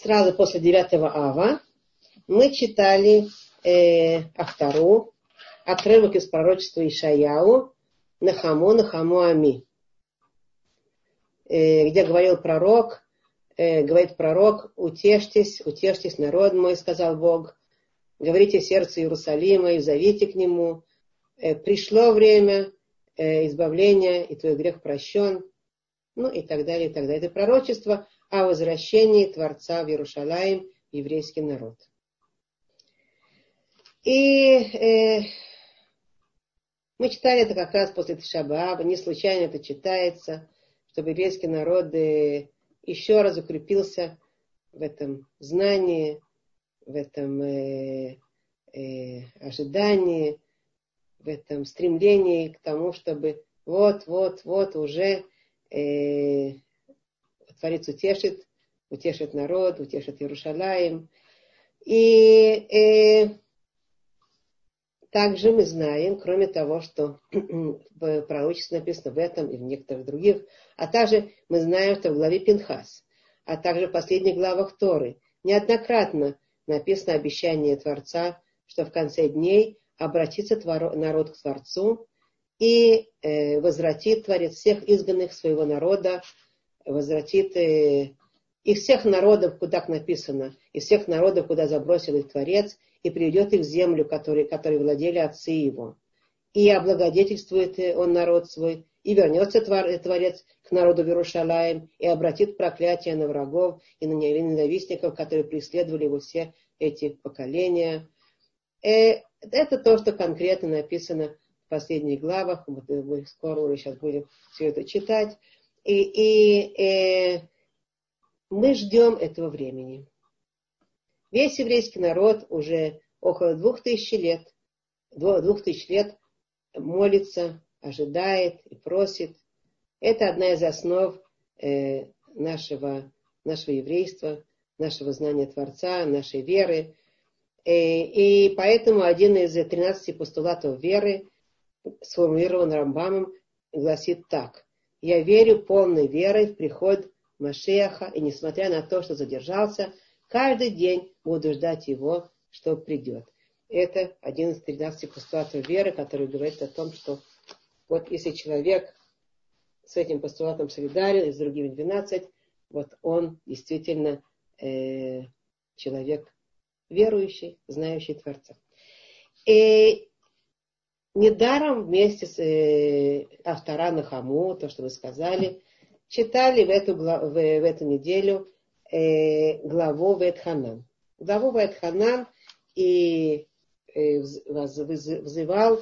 сразу после 9 ава, мы читали э, Ахтару, отрывок из пророчества Ишаяу, Нахаму, Нахаму Ами, э, где говорил пророк, э, говорит пророк, утешьтесь, утешьтесь, народ мой, сказал Бог, говорите сердце Иерусалима и зовите к нему, э, пришло время э, избавления, и твой грех прощен, ну и так далее, и так далее. Это пророчество о возвращении Творца в Иерушалаим, еврейский народ. И э, мы читали это как раз после Тишабааба, не случайно это читается, чтобы еврейский народ э, еще раз укрепился в этом знании, в этом э, э, ожидании, в этом стремлении к тому, чтобы вот, вот, вот уже э, Творец утешит, утешит народ, утешит Иерушалаем. И э, также мы знаем, кроме того, что в пророчестве написано в этом и в некоторых других, а также мы знаем, что в главе Пинхас, а также в последних главах Торы неоднократно написано обещание Творца, что в конце дней обратится народ к Творцу и э, возвратит Творец всех изгнанных своего народа, возвратит э, из всех народов, куда написано, из всех народов, куда забросил их Творец, и приведет их в землю, которой, которой владели отцы его. И облагодетельствует он народ свой, и вернется Творец к народу Верушалаем, и обратит проклятие на врагов и на ненавистников, которые преследовали его все эти поколения. Э, это то, что конкретно написано в последних главах. Мы скоро уже сейчас будем все это читать. И, и э, мы ждем этого времени. Весь еврейский народ уже около двух тысяч лет, двух тысяч лет молится, ожидает и просит. Это одна из основ э, нашего, нашего еврейства, нашего знания Творца, нашей веры. И, э, и поэтому один из 13 постулатов веры, сформулирован Рамбамом, гласит так. Я верю полной верой в приход Машеха, и несмотря на то, что задержался, Каждый день буду ждать его, что придет. Это один из 13 постулатов веры, который говорит о том, что вот если человек с этим постулатом солидарен и с другими 12, вот он действительно э, человек верующий, знающий Творца. И недаром вместе с э, Автора Нахаму, то, что вы сказали, читали в эту, в, в эту неделю э, главу Ветханан. Главу Ветханан и э, взывал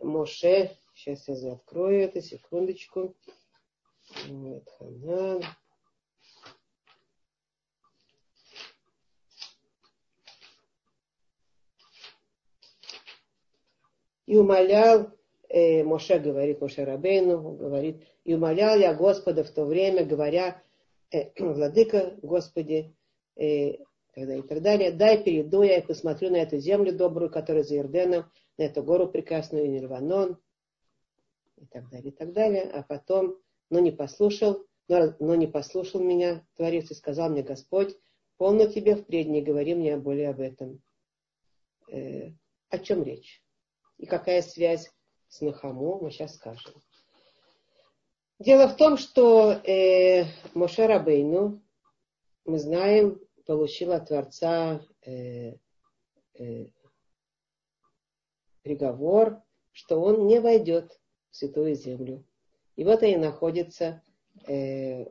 Моше, сейчас я открою это, секундочку. Ветханан. И умолял, э, Моше говорит, Моше Рабейну, говорит, и умолял я Господа в то время, говоря, э, владыка, Господи, э, и так далее. Дай перейду я и посмотрю на эту землю добрую, которая за Ирденом, на эту гору прекрасную, Нирванон, и так далее, и так далее. А потом, но не послушал, но, но не послушал меня, Творец, и сказал мне Господь, полно тебе впредь, не говори мне более об этом. Э, о чем речь? И какая связь с Нахаму, мы сейчас скажем. Дело в том, что э, Моше Рабейну, мы знаем, получил от Творца э, э, приговор, что он не войдет в Святую Землю. И вот они находятся э,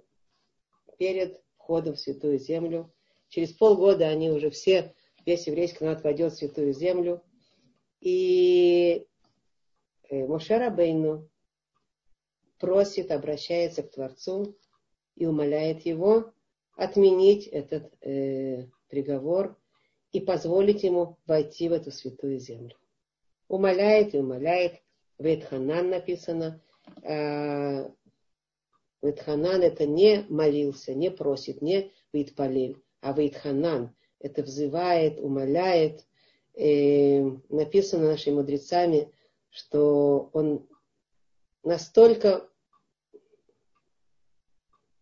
перед входом в Святую Землю. Через полгода они уже все, весь еврейский народ войдет в Святую Землю. И э, Моше Рабейну просит, обращается к Творцу и умоляет его отменить этот э, приговор и позволить ему войти в эту святую землю. Умоляет и умоляет. Ветханан написано. Э, Ветханан это не молился, не просит, не Витпалель, а Ветханан это взывает, умоляет. Э, написано нашими мудрецами, что он настолько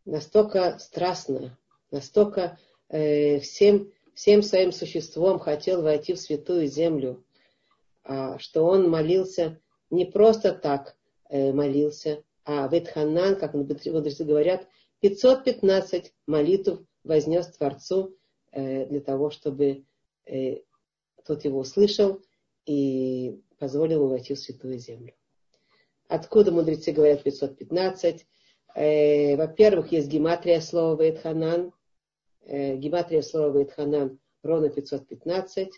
настолько страстно, настолько э, всем, всем своим существом хотел войти в святую землю, а, что он молился не просто так э, молился, а Ветханан, как мудрецы говорят, 515 молитв вознес Творцу э, для того, чтобы э, тот его услышал и позволил ему войти в святую землю. Откуда мудрецы говорят 515? Э, во-первых, есть гематрия слова Вейтханан. Э, гематрия слова Вейтханан ровно 515.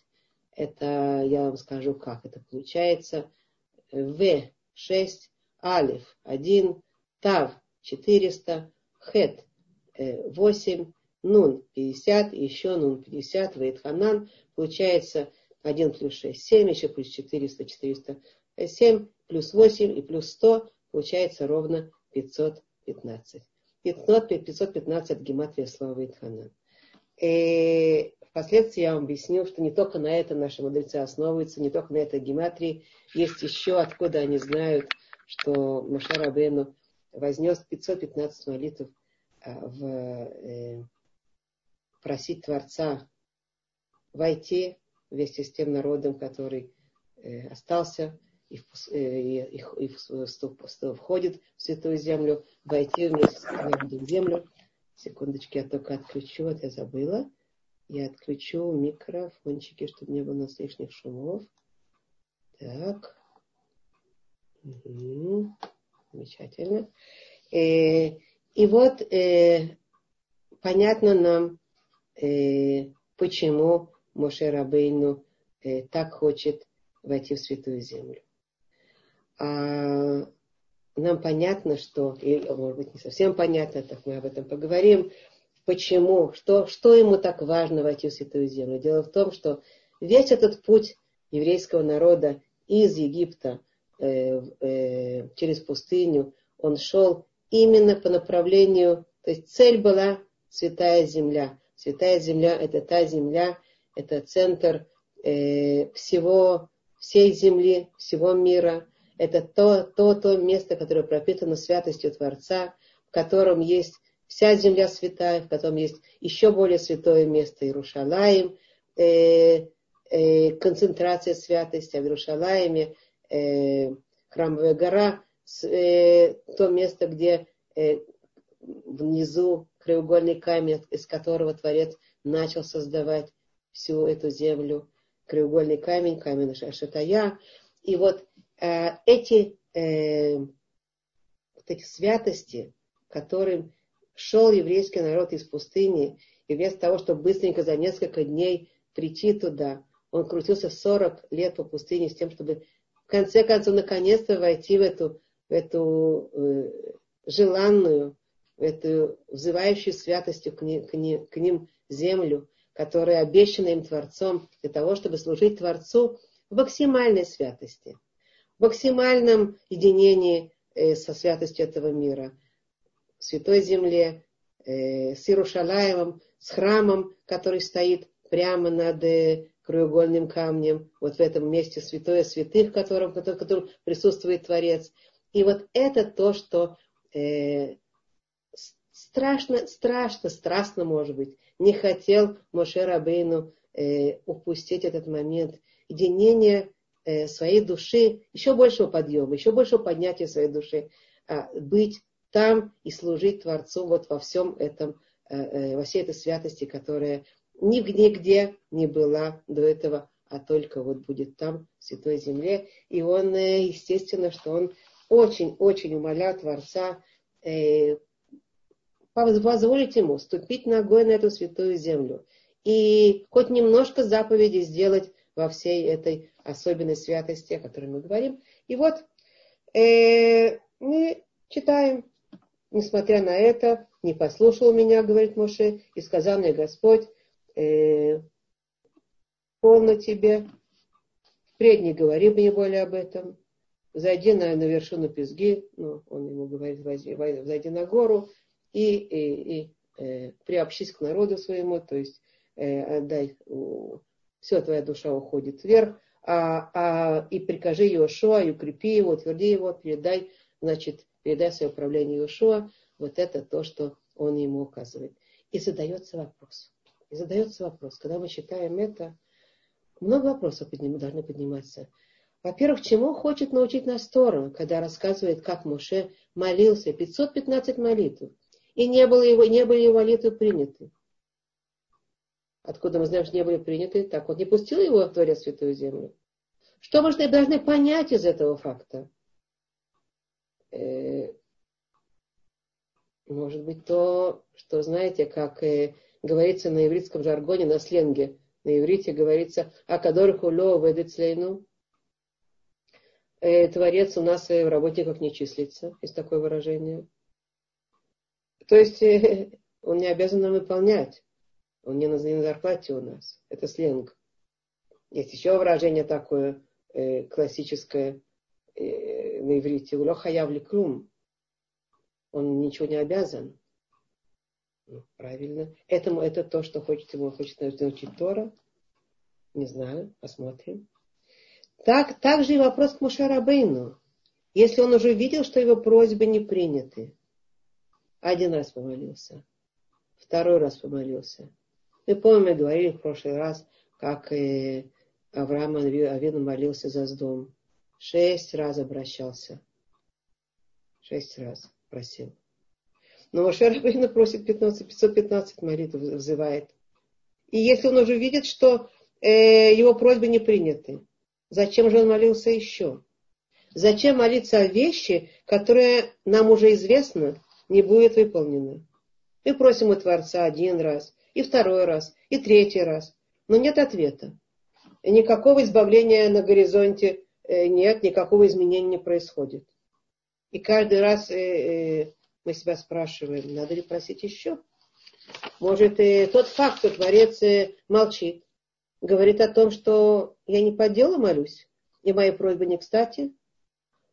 Это, я вам скажу, как это получается. В 6, Алиф 1, Тав 400, Хет 8, Нун 50, еще Нун 50, Вейтханан. Получается 1 плюс 6, 7, еще плюс 400, 407, плюс 8 и плюс 100, получается ровно 515. 515 гематрия слова Вейтханан. И впоследствии я вам объяснил, что не только на это наши мудрецы основываются, не только на этой гематрии, есть еще откуда они знают, что Машар Абену вознес 515 молитв а, в э, просить Творца войти вместе с тем народом, который э, остался и, э, и, и, и входит в святую землю, войти вместе с в землю. Секундочки, я только отключу, вот я забыла. Я отключу микрофончики, чтобы не было лишних шумов. Так. Угу. Замечательно. Э, и вот э, понятно нам, э, почему Моше Рабейну э, так хочет войти в Святую Землю. А нам понятно, что, и, может быть, не совсем понятно, так мы об этом поговорим, почему, что, что ему так важно войти в Святую Землю. Дело в том, что весь этот путь еврейского народа из Египта э, э, через пустыню, он шел именно по направлению, то есть цель была Святая Земля. Святая Земля – это та земля, это центр э, всего, всей земли, всего мира. Это то, то, то место, которое пропитано святостью Творца, в котором есть вся земля святая, в котором есть еще более святое место Иерушалаем, э, э, концентрация святости, а в Иерушалаеме э, храмовая гора, э, то место, где э, внизу краеугольный камень, из которого Творец начал создавать всю эту землю, краеугольный камень, камень Шатая. И вот э, эти, э, вот эти святости, которым шел еврейский народ из пустыни, и вместо того, чтобы быстренько за несколько дней прийти туда, он крутился 40 лет по пустыне с тем, чтобы в конце концов наконец-то войти в эту, в эту э, желанную, в эту взывающую святостью к, не, к, не, к ним землю, которая обещана им Творцом для того, чтобы служить Творцу в максимальной святости, в максимальном единении э, со святостью этого мира, Святой Земле, э, с Иерушалаевым, с храмом, который стоит прямо над э, краеугольным камнем, вот в этом месте святое святых, в котором, в котором присутствует Творец. И вот это то, что э, страшно, страшно, страстно, может быть, не хотел Моше Рабейну э, упустить этот момент единения э, своей души, еще большего подъема, еще большего поднятия своей души, э, быть там и служить Творцу вот во всем этом, э, э, во всей этой святости, которая нигде не была до этого, а только вот будет там, в Святой Земле. И он, э, естественно, что он очень-очень умолял Творца э, позволить ему ступить ногой на эту святую землю и хоть немножко заповедей сделать во всей этой особенной святости, о которой мы говорим. И вот э, мы читаем, несмотря на это, не послушал меня, говорит Моше, и сказал мне Господь, э, полно тебе, впредь не говори мне более об этом, зайди на, на вершину Пизги, ну, он ему говорит, зайди на гору, и, и, и э, приобщись к народу своему, то есть э, отдай, все, твоя душа уходит вверх, а, а, и прикажи Иошуа, и укрепи его, утверди его, передай, значит, передай свое управление Иошуа, вот это то, что он ему указывает. И задается вопрос. И задается вопрос, когда мы читаем это, много вопросов подним, должны подниматься. Во-первых, чему хочет научить нас Тора, когда рассказывает, как Моше молился, 515 молитв, и не, было его, не были его молитвы приняты. Откуда мы знаем, что не были приняты? Так он не пустил его в Творец Святую Землю. Что мы должны понять из этого факта? Э, может быть, то, что, знаете, как э, говорится на ивритском жаргоне, на сленге, на иврите говорится «Акадор хулё ведецлейну». Э, Творец у нас в работниках не числится, есть такое выражение. То есть он не обязан нам выполнять. Он не на, зарплате у нас. Это сленг. Есть еще выражение такое э, классическое э, на иврите. Уло хаявли клум. Он ничего не обязан. Ну, правильно. Этому это то, что хочет ему, хочет научить Тора. Не знаю, посмотрим. Так, также и вопрос к Мушарабейну. Если он уже видел, что его просьбы не приняты. Один раз помолился. Второй раз помолился. Мы помним, мы говорили в прошлый раз, как э, Авраам Авину молился за сдом. Шесть раз обращался. Шесть раз просил. Но Моше Рабейна просит 15, 515 молитв, взывает. И если он уже видит, что э, его просьбы не приняты, зачем же он молился еще? Зачем молиться о вещи, которая нам уже известна, не будет выполнена? Мы просим у Творца один раз, и второй раз, и третий раз. Но нет ответа. Никакого избавления на горизонте э, нет, никакого изменения не происходит. И каждый раз э, э, мы себя спрашиваем, надо ли просить еще? Может, и тот факт, что Творец молчит, говорит о том, что я не по делу молюсь, и мои просьбы не кстати.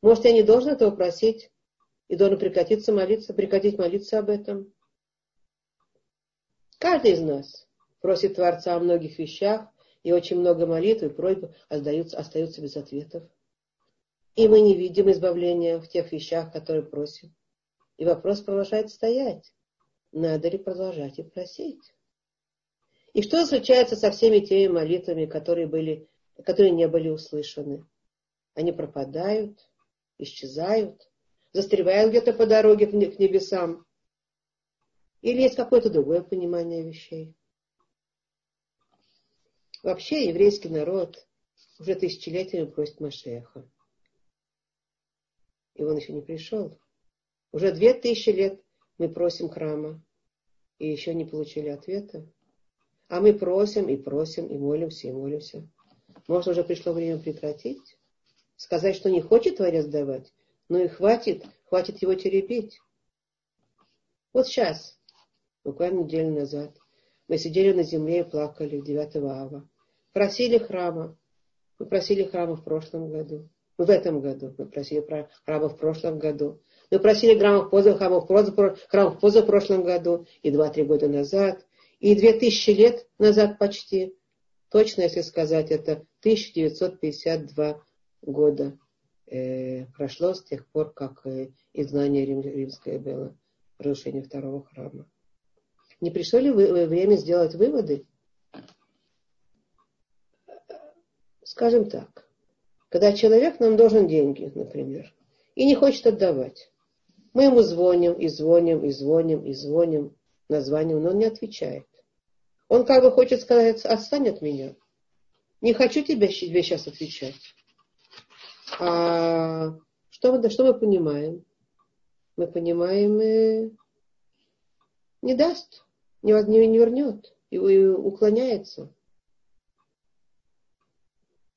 Может, я не должен этого просить и должен прекратиться молиться, прекратить молиться об этом. Каждый из нас просит Творца о многих вещах, и очень много молитв и просьб остаются, остаются без ответов. И мы не видим избавления в тех вещах, которые просим. И вопрос продолжает стоять. Надо ли продолжать и просить? И что случается со всеми теми молитвами, которые, были, которые не были услышаны? Они пропадают, исчезают, застревают где-то по дороге к небесам. Или есть какое-то другое понимание вещей? Вообще еврейский народ уже тысячелетиями просит Машеха. И он еще не пришел. Уже две тысячи лет мы просим храма, и еще не получили ответа. А мы просим и просим, и молимся, и молимся. Может, уже пришло время прекратить? Сказать, что не хочет Творец давать? Ну и хватит, хватит его теребить. Вот сейчас буквально неделю назад. Мы сидели на земле и плакали 9 ава. Просили храма. Мы просили храма в прошлом году. В этом году. Мы просили храма в прошлом году. Мы просили храмов поза, храмов, храмов поза прошлом году и два-три года назад. И две тысячи лет назад почти. Точно, если сказать, это 1952 года э, прошло с тех пор, как э, изгнание Рим, римское было, разрушение второго храма. Не пришло ли время сделать выводы? Скажем так, когда человек нам должен деньги, например, и не хочет отдавать, мы ему звоним и звоним и звоним и звоним, названиваем, но он не отвечает. Он как бы хочет сказать, отстань от меня. Не хочу тебе, тебе сейчас отвечать. А что что мы понимаем? Мы понимаем, э, не даст не, не, не вернет и, и уклоняется.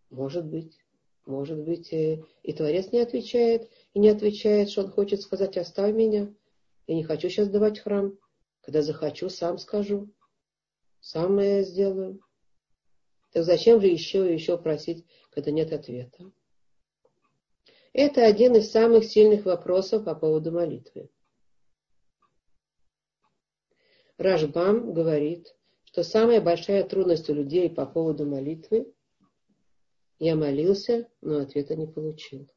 Может быть. Может быть, и, и Творец не отвечает, и не отвечает, что он хочет сказать, оставь меня. Я не хочу сейчас давать храм. Когда захочу, сам скажу. Сам я сделаю. Так зачем же еще и еще просить, когда нет ответа? Это один из самых сильных вопросов по поводу молитвы. Рашбам говорит, что самая большая трудность у людей по поводу молитвы я молился, но ответа не получил.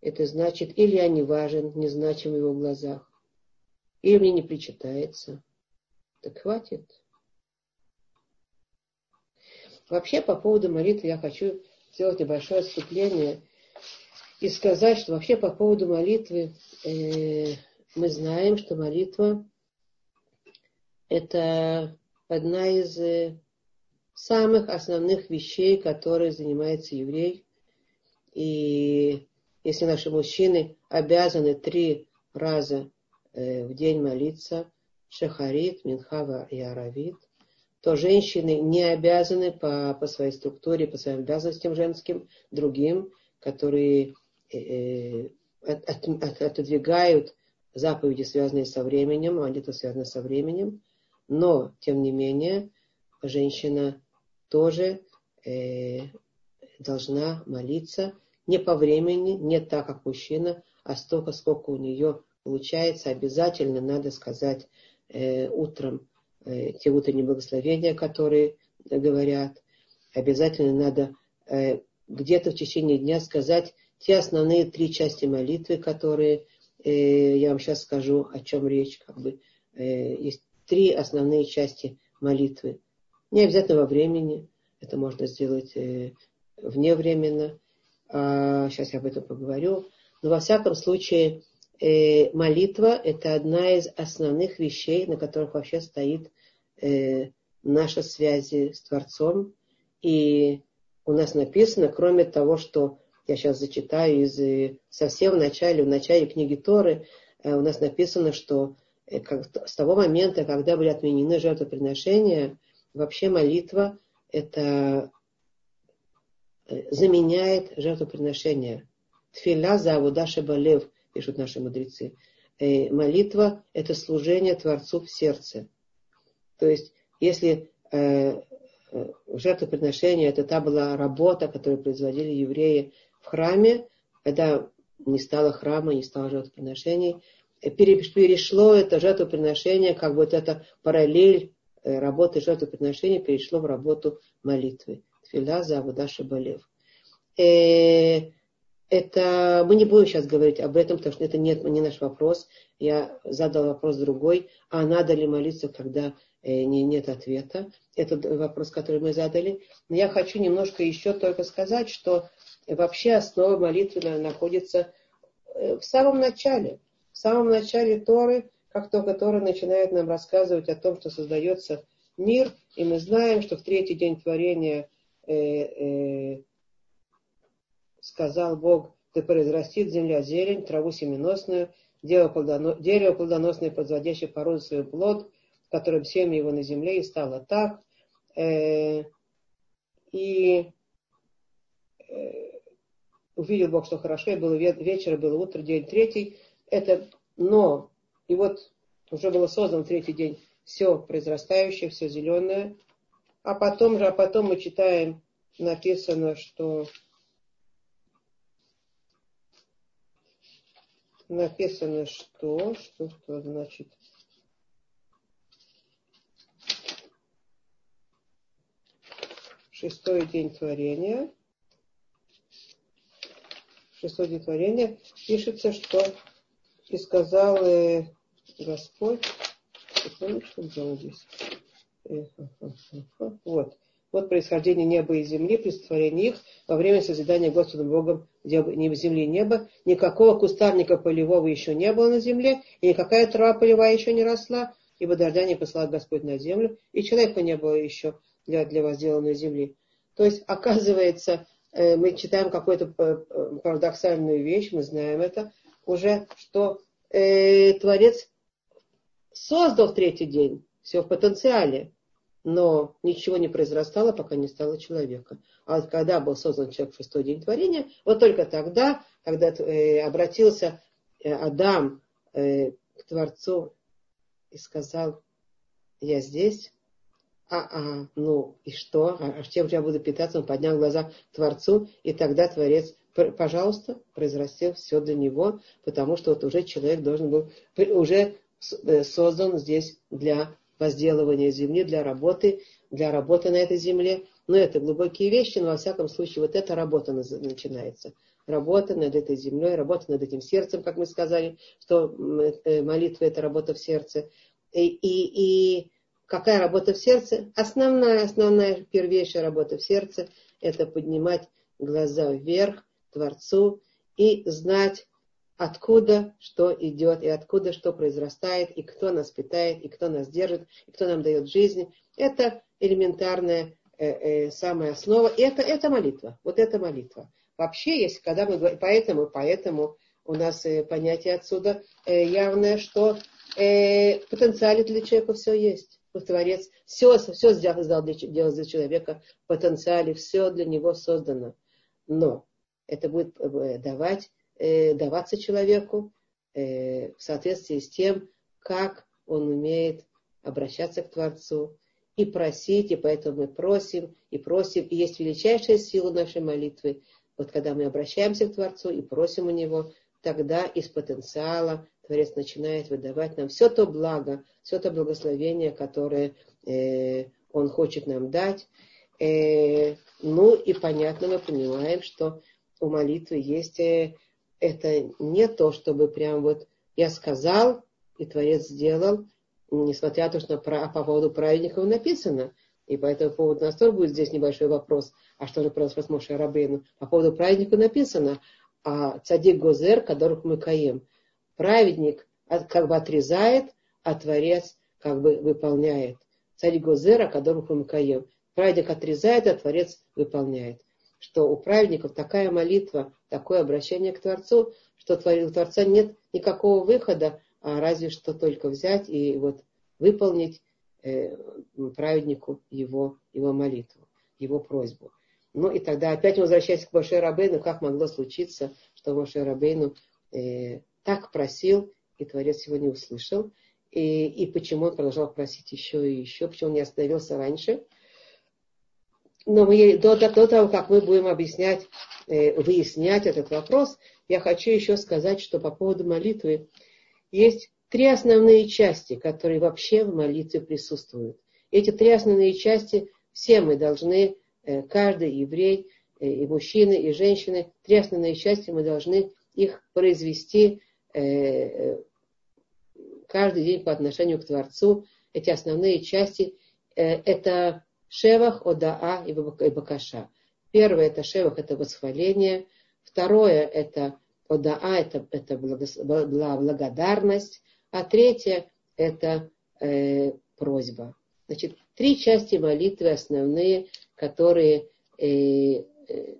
Это значит, или я не важен, не значим в его глазах, или мне не причитается, Так хватит. Вообще, по поводу молитвы я хочу сделать небольшое отступление и сказать, что вообще по поводу молитвы э, мы знаем, что молитва это одна из э, самых основных вещей, которые занимается еврей. И если наши мужчины обязаны три раза э, в день молиться, шахарит, минхава и аравит, то женщины не обязаны по, по своей структуре, по своим обязанностям женским, другим, которые э, э от, от, отодвигают заповеди, связанные со временем, они то связаны со временем, но, тем не менее, женщина тоже э, должна молиться не по времени, не так, как мужчина, а столько, сколько у нее получается. Обязательно надо сказать э, утром те утренние благословения, которые говорят. Обязательно надо э, где-то в течение дня сказать те основные три части молитвы, которые э, я вам сейчас скажу, о чем речь. Как бы, э, есть три основные части молитвы. Не обязательно во времени, это можно сделать э, вневременно. А, сейчас я об этом поговорю. Но во всяком случае, э, молитва – это одна из основных вещей, на которых вообще стоит э, наша связь с Творцом. И у нас написано, кроме того, что я сейчас зачитаю из э, совсем в начале, в начале книги Торы, э, у нас написано, что э, как, с того момента, когда были отменены жертвоприношения, вообще молитва это заменяет жертвоприношение. Тфиля за Авудаша Балев, пишут наши мудрецы. Молитва – это служение Творцу в сердце. То есть, если жертвоприношение – это та была работа, которую производили евреи в храме, когда не стало храма, не стало жертвоприношений, э, перешло это жертвоприношение, как вот это параллель э, работы жертвоприношения перешло в работу молитвы. Тфиля за Авудаша Балев. Э, это мы не будем сейчас говорить об этом, потому что это нет, не наш вопрос. Я задал вопрос другой, а надо ли молиться, когда не, нет ответа. Это вопрос, который мы задали. Но я хочу немножко еще только сказать, что вообще основа молитвы находится э, в самом начале. В самом начале Торы, как только Тора начинает нам рассказывать о том, что создается мир, и мы знаем, что в третий день творения э, э, сказал Бог, да произрастит земля зелень, траву семеносную, дерево, плодоно, дерево плодоносное, подводящее породу свой плод, которым семя его на земле, и стало так. Э, и э, увидел Бог, что хорошо, и было вечер, было утро, день третий. Это но. И вот уже было создано третий день все произрастающее, все зеленое. А потом же, а потом мы читаем, написано, что написано, что, что, что значит, шестой день творения – шестое день творения, пишется, что и сказал э, Господь? Э, вот. Вот происхождение неба и земли при сотворении их во время созидания Господом Богом земли и неба. Никакого кустарника полевого еще не было на земле, и никакая трава полевая еще не росла, ибо дождя не послал Господь на землю, и человека не было еще для, для возделанной земли. То есть, оказывается, Э, мы читаем какую-то э, парадоксальную вещь, мы знаем это уже, что э, Творец создал в третий день, все в потенциале, но ничего не произрастало, пока не стало человека. А вот когда был создан человек в шестой день творения, вот только тогда, когда э, обратился э, Адам э, к Творцу и сказал, я здесь, а, а, ну и что? А, а чем я буду питаться? Он поднял глаза к Творцу, и тогда Творец, пожалуйста, произрастил все для него, потому что вот уже человек должен был, уже создан здесь для возделывания земли, для работы, для работы на этой земле. Но это глубокие вещи, но во всяком случае вот эта работа начинается. Работа над этой землей, работа над этим сердцем, как мы сказали, что э, молитва это работа в сердце. И, и, и какая работа в сердце? Основная, основная, первейшая работа в сердце – это поднимать глаза вверх, Творцу, и знать, откуда что идет, и откуда что произрастает, и кто нас питает, и кто нас держит, и кто нам дает жизнь. Это элементарная э, э, самая основа. И это, это молитва. Вот это молитва. Вообще, если когда мы говорим, поэтому, поэтому у нас э, понятие отсюда э, явное, что э, потенциале для человека все есть. Творец все, все сделал для, делал для человека в потенциале, все для него создано. Но это будет э, давать, э, даваться человеку э, в соответствии с тем, как он умеет обращаться к Творцу и просить, и поэтому мы просим, и просим, и есть величайшая сила нашей молитвы. Вот когда мы обращаемся к Творцу и просим у Него, тогда из потенциала Творец начинает выдавать нам все то благо, все то благословение, которое э, Он хочет нам дать. Э, ну и понятно, мы понимаем, что у молитвы есть э, это не то, чтобы прям вот я сказал, и Творец сделал, несмотря на то, что про, по поводу праведников написано. И по этому поводу у нас тоже будет здесь небольшой вопрос. А что же произошло с Моше Рабейну? По поводу праведника написано, а цадик Гозер, которых мы. Праведник как бы отрезает, а Творец как бы выполняет. Цадик Гозер, которых мы. Праведник отрезает, а Творец выполняет. Что у праведников такая молитва, такое обращение к Творцу, что у Творца нет никакого выхода, а разве что только взять и вот выполнить э, праведнику его, его молитву, его просьбу. Ну и тогда опять возвращаясь к Моше Рабейну, как могло случиться, что Моше Рабейну э, так просил, и Творец его не услышал. И, и почему он продолжал просить еще и еще, почему он не остановился раньше. Но мы, до, до, до того, как мы будем объяснять, э, выяснять этот вопрос, я хочу еще сказать, что по поводу молитвы есть три основные части, которые вообще в молитве присутствуют. Эти три основные части все мы должны Э, каждый еврей, э, и мужчины, и женщины, три основные части мы должны их произвести э, каждый день по отношению к Творцу. Эти основные части это Шевах, Одаа и Бакаша. Первое это Шевах, это восхваление. Второе это Одаа, это, это благодарность. А третье это э, просьба. Значит, три части молитвы основные, которые э, э,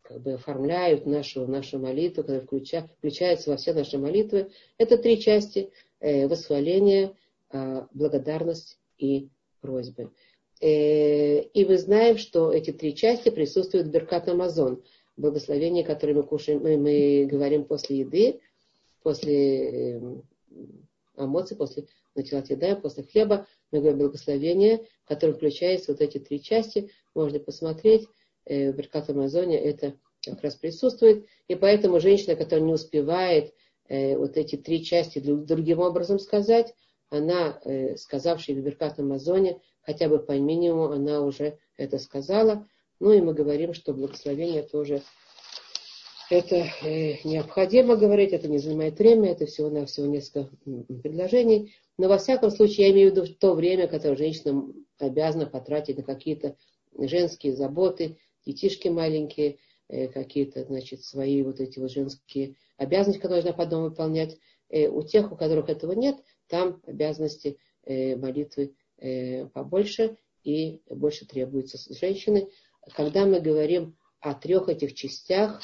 как бы оформляют нашу, нашу молитву, которые включа, включаются во все наши молитвы. Это три части э, восхваление, э, благодарность и просьбы. Э, и мы знаем, что эти три части присутствуют в Беркат Амазон, благословение, которое мы кушаем, мы, мы говорим после еды, после э, амоци, после начала еда, после хлеба, мы говорим благословение, которое включается вот эти три части, можно посмотреть, э, в Беркат Амазоне это как раз присутствует. И поэтому женщина, которая не успевает э, вот эти три части другим образом сказать, она, сказавшая в Беркат Амазоне, хотя бы по минимуму, она уже это сказала. Ну и мы говорим, что благословение тоже это э, необходимо говорить, это не занимает время, это всего-навсего несколько предложений. Но во всяком случае, я имею в виду то время, которое женщина обязана потратить на какие-то женские заботы, детишки маленькие, э, какие-то, значит, свои вот эти вот женские обязанности, которые должна по дому выполнять. Э, у тех, у которых этого нет, там обязанности молитвы побольше и больше требуется с женщины. Когда мы говорим о трех этих частях,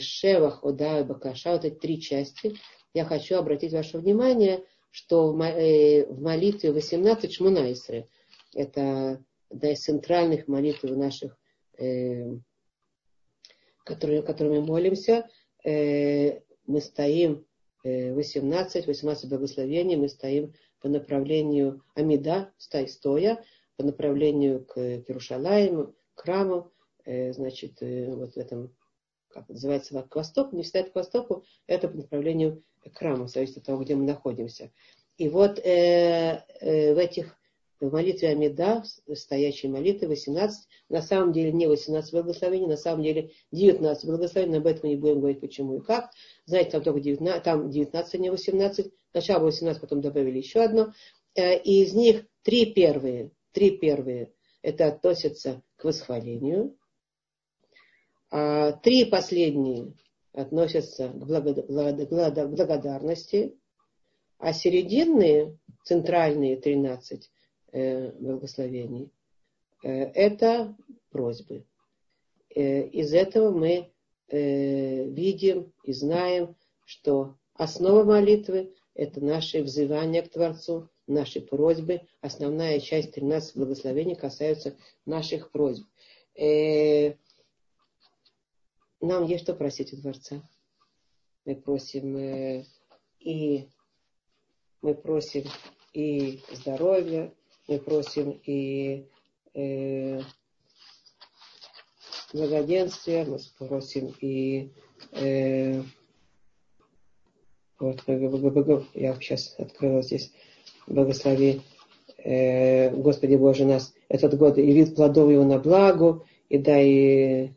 Шевах, Ода и Бакаша, вот эти три части, я хочу обратить ваше внимание, что в молитве 18 Шмунайсры, это одна из центральных молитв наших, э, которые, которыми молимся. Э, мы стоим э, 18, 18 благословений, мы стоим по направлению Амида, стоя, по направлению к Иерушалаему, к храму, э, значит, э, вот в этом, как называется, к востоку, не стоят к востоку, это по направлению к храму, зависит от того, где мы находимся. И вот э, э, в этих в молитве Амида, стоящей молитвы, 18, на самом деле не 18 благословений, на самом деле 19 благословений, об этом мы не будем говорить почему и как. Знаете, там только 19, там 19, а не 18, сначала 18, потом добавили еще одно. э, и из них три первые, три первые, это относятся к восхвалению, а три последние относятся к благодарности, а серединные, центральные 13 э, благословений, э, это просьбы. Э, из этого мы э, видим и знаем, что основа молитвы – это наше взывание к Творцу, наши просьбы. Основная часть 13 благословений касаются наших просьб. Э, нам есть что просить у Творца. Мы просим э, и мы просим и здоровья, мы просим и э, благоденствия, мы просим и э, вот, я сейчас открыла здесь, благослови, э, Господи Боже нас, этот год и вид плодов его на благо, и дай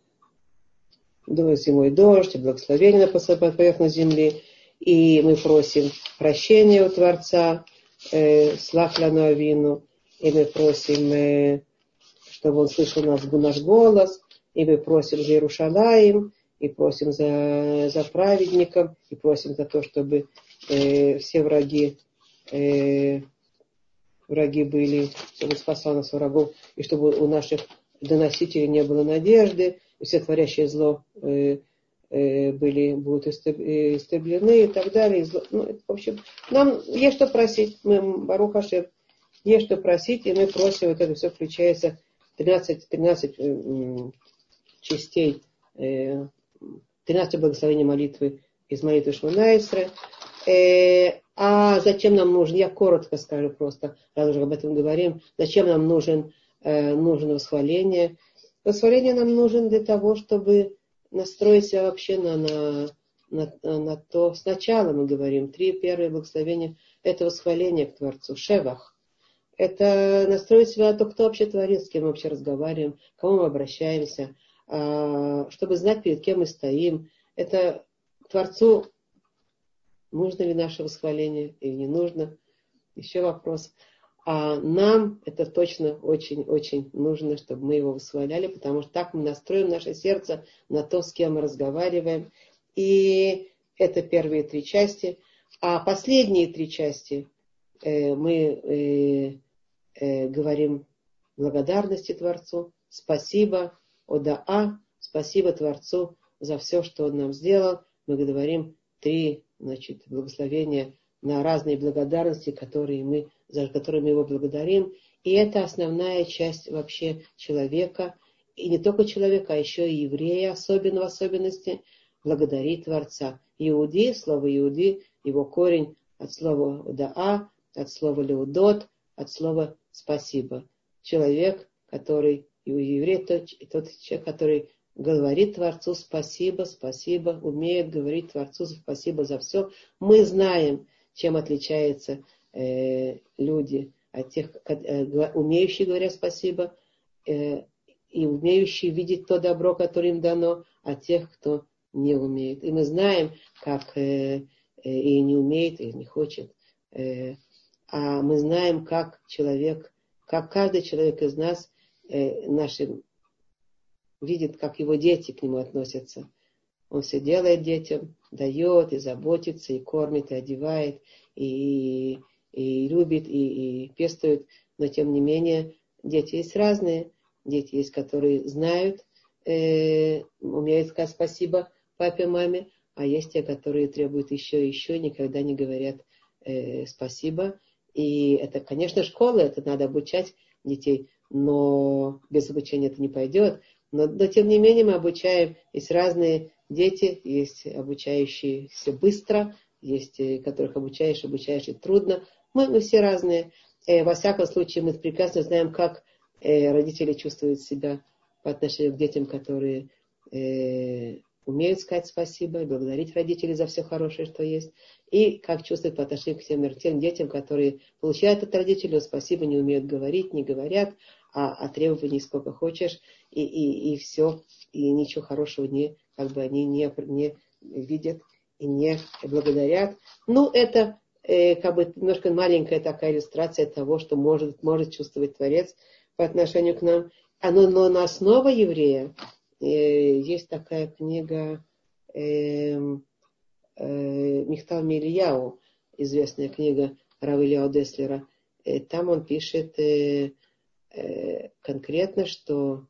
дует зимой дождь, и благословение на поверхность земли. И мы просим прощения у Творца, э, слав вину, и мы просим, э, чтобы он слышал нас, наш голос, и мы просим за Иерушалаем, и просим за, за праведников, и просим за то, чтобы э, все враги, э, враги были, чтобы спасал нас врагов, и чтобы у наших доносителей не было надежды, и все творящее зло э, э, были, будут истреблены и так далее. Ну, в общем, нам есть что просить. Мы, Баруха Шер, есть что просить, и мы просим, вот это все включается 13, 13 э, частей, э, 13 благословений молитвы из молитвы Шманайсры. Э, а зачем нам нужен, я коротко скажу просто, раз уже об этом говорим, зачем нам нужен, э, нужно восхваление. Восхваление нам нужен для того, чтобы настроить себя вообще на, на, на, на то. Сначала мы говорим, три первые благословения – это восхваление к Творцу, шевах. Это настроить себя на то, кто вообще творит, с кем мы вообще разговариваем, к кому мы обращаемся, а, чтобы знать, перед кем мы стоим. Это Творцу нужно ли наше восхваление или не нужно. Еще вопрос. А нам это точно очень-очень нужно, чтобы мы его восхваляли, потому что так мы настроим наше сердце на то, с кем мы разговариваем. И это первые три части. А последние три части э, мы э, говорим благодарности Творцу, спасибо, Одаа, спасибо Творцу за все, что Он нам сделал. Мы говорим три значит, благословения на разные благодарности, которые мы, за которые мы его благодарим. И это основная часть вообще человека, и не только человека, а еще и еврея, особенно в особенности, благодарит Творца. Иуди, слово Иуди, его корень от слова «даа», от слова «леудот», от слова «спасибо». Человек, который, и у еврея тот, тот человек, который говорит Творцу спасибо, спасибо, умеет говорить Творцу спасибо за все. Мы знаем, чем отличаются э, люди от тех, э, умеющие говорить спасибо, э, и умеющие видеть то добро, которое им дано, от тех, кто не умеет. И мы знаем, как э, э, и не умеет, и не хочет. Э, мы знаем, как человек, как каждый человек из нас, э, нашим видит, как его дети к нему относятся. Он все делает детям, дает и заботится, и кормит, и одевает, и, и любит, и, и пестует. Но тем не менее, дети есть разные. Дети есть, которые знают, э, умеют сказать спасибо папе, маме, а есть те, которые требуют еще и еще, никогда не говорят э, спасибо. И это, конечно, школа, это надо обучать детей, но без обучения это не пойдет. Но, но тем не менее мы обучаем, есть разные дети, есть обучающиеся быстро, есть э, которых обучаешь, обучаешь и трудно. Мы, мы все разные. Э, во всяком случае, мы прекрасно знаем, как э, родители чувствуют себя по отношению к детям, которые э, умеют сказать спасибо и благодарить родителей за все хорошее, что есть, и как чувствуют по отношению к тем, тем детям, которые получают от родителей спасибо, не умеют говорить, не говорят, а, а требований сколько хочешь, и, и, и все, и ничего хорошего не, как бы они не, не видят и не благодарят. Ну, это, э, как бы немножко маленькая такая иллюстрация того, что может, может чувствовать Творец по отношению к нам. Оно, но на основа еврея есть такая книга э, э, Михтал Мильяу, известная книга Равилио Деслера. Э, там он пишет э, э, конкретно, что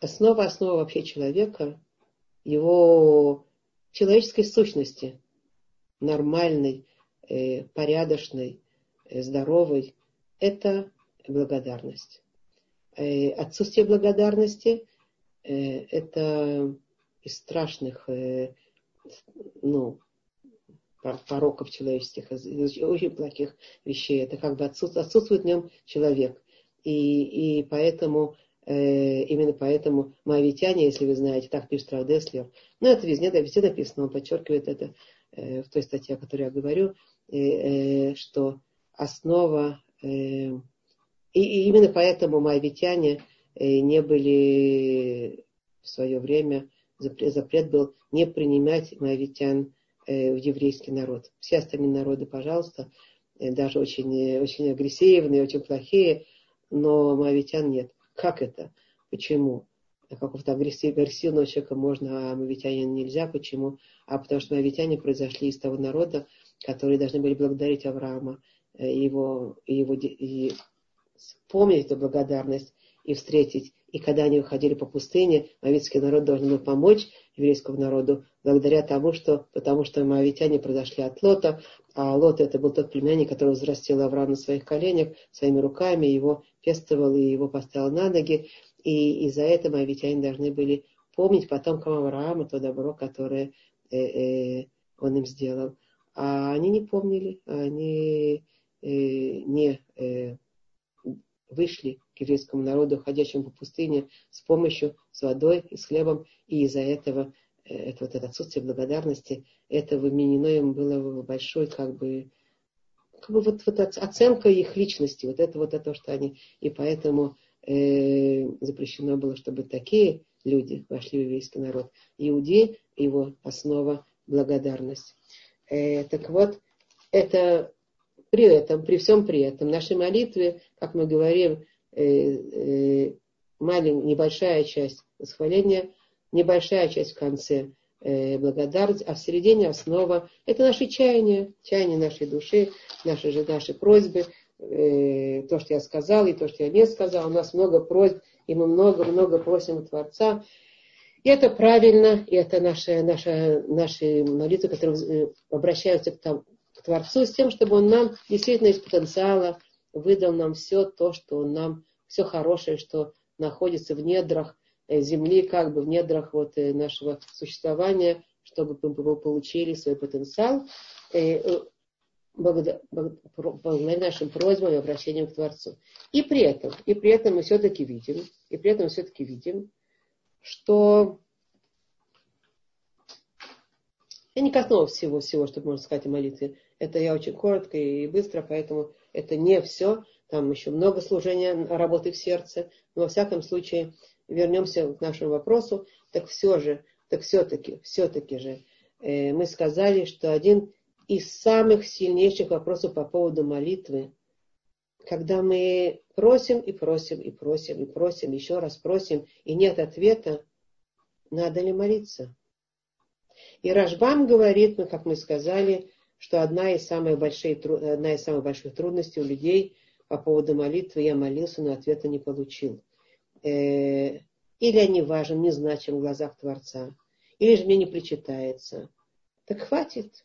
основа основа вообще человека, его человеческой сущности, нормальной, э, порядочной, э, здоровой, это благодарность. Э, отсутствие благодарности э, это из страшных э, ну, пороков человеческих, очень плохих вещей. Это как бы отсутствует, отсутствует в нем человек. И, и поэтому именно поэтому моавитяне, если вы знаете, так пишет Равдеслер, ну это везде, да, везде написано, он подчеркивает это в той статье, о которой я говорю, что основа, и, и именно поэтому моавитяне не были в свое время, запрет, запрет был не принимать моавитян в еврейский народ. Все остальные народы, пожалуйста, даже очень, очень агрессивные, очень плохие, но моавитян нет. Как это? Почему? Какого-то агрессивного человека можно, а мавитянин нельзя. Почему? А потому что мавитяне произошли из того народа, которые должны были благодарить Авраама, э, его, его, и вспомнить эту благодарность и встретить. И когда они выходили по пустыне, мавитский народ должен был помочь еврейскому народу благодаря тому, что, потому что мавитяне произошли от Лота, а Лот это был тот племянник, который взрастил Авраам на своих коленях своими руками, его пестовал и его поставил на ноги. И из-за этого моавитяне должны были помнить потомкам Авраама то добро, которое э, э, он им сделал. А они не помнили, они э, не э, вышли к еврейскому народу, ходящему по пустыне, с помощью, с водой и с хлебом, и из-за этого э, это вот это отсутствие благодарности, это вменено им было большой, как бы, как бы вот, вот оценка их личности, вот это вот это, что они, и поэтому э, запрещено было, чтобы такие люди вошли в еврейский народ. Иудей, его основа благодарность. Э, так вот, это при этом, при всем при этом, наши молитвы, как мы говорим, э, э, маленькая, небольшая часть восхваления, небольшая часть в конце э, благодарность, а в середине основа это наши чаяния, чаяния нашей души, наши же наши просьбы, то, что я сказал и то, что я не сказал. У нас много просьб, и мы много-много просим у Творца. И это правильно, и это наши, наши, наши молитвы, которые обращаются к, тому, Творцу с тем, чтобы Он нам действительно из потенциала выдал нам все то, что Он нам, все хорошее, что находится в недрах э, земли, как бы в недрах вот э, нашего существования, чтобы мы получили свой потенциал э, благодаря, благодаря нашим просьбам и обращениям к Творцу. И при этом, и при этом мы все-таки видим, и при этом мы все-таки видим, что я не коснулась всего-всего, что можно сказать о молитве. Это я очень коротко и быстро, поэтому это не все. Там еще много служения, работы в сердце. Но во всяком случае, вернемся к нашему вопросу. Так все же, так все-таки, все-таки же, э, мы сказали, что один из самых сильнейших вопросов по поводу молитвы, когда мы просим и просим и просим и просим, еще раз просим, и нет ответа, надо ли молиться? И Рашбам говорит, ну, как мы сказали, что одна из, самых больших, одна из самых больших трудностей у людей по поводу молитвы, я молился, но ответа не получил. Э, или они важен, не значим в глазах Творца, или же мне не причитается. Так хватит.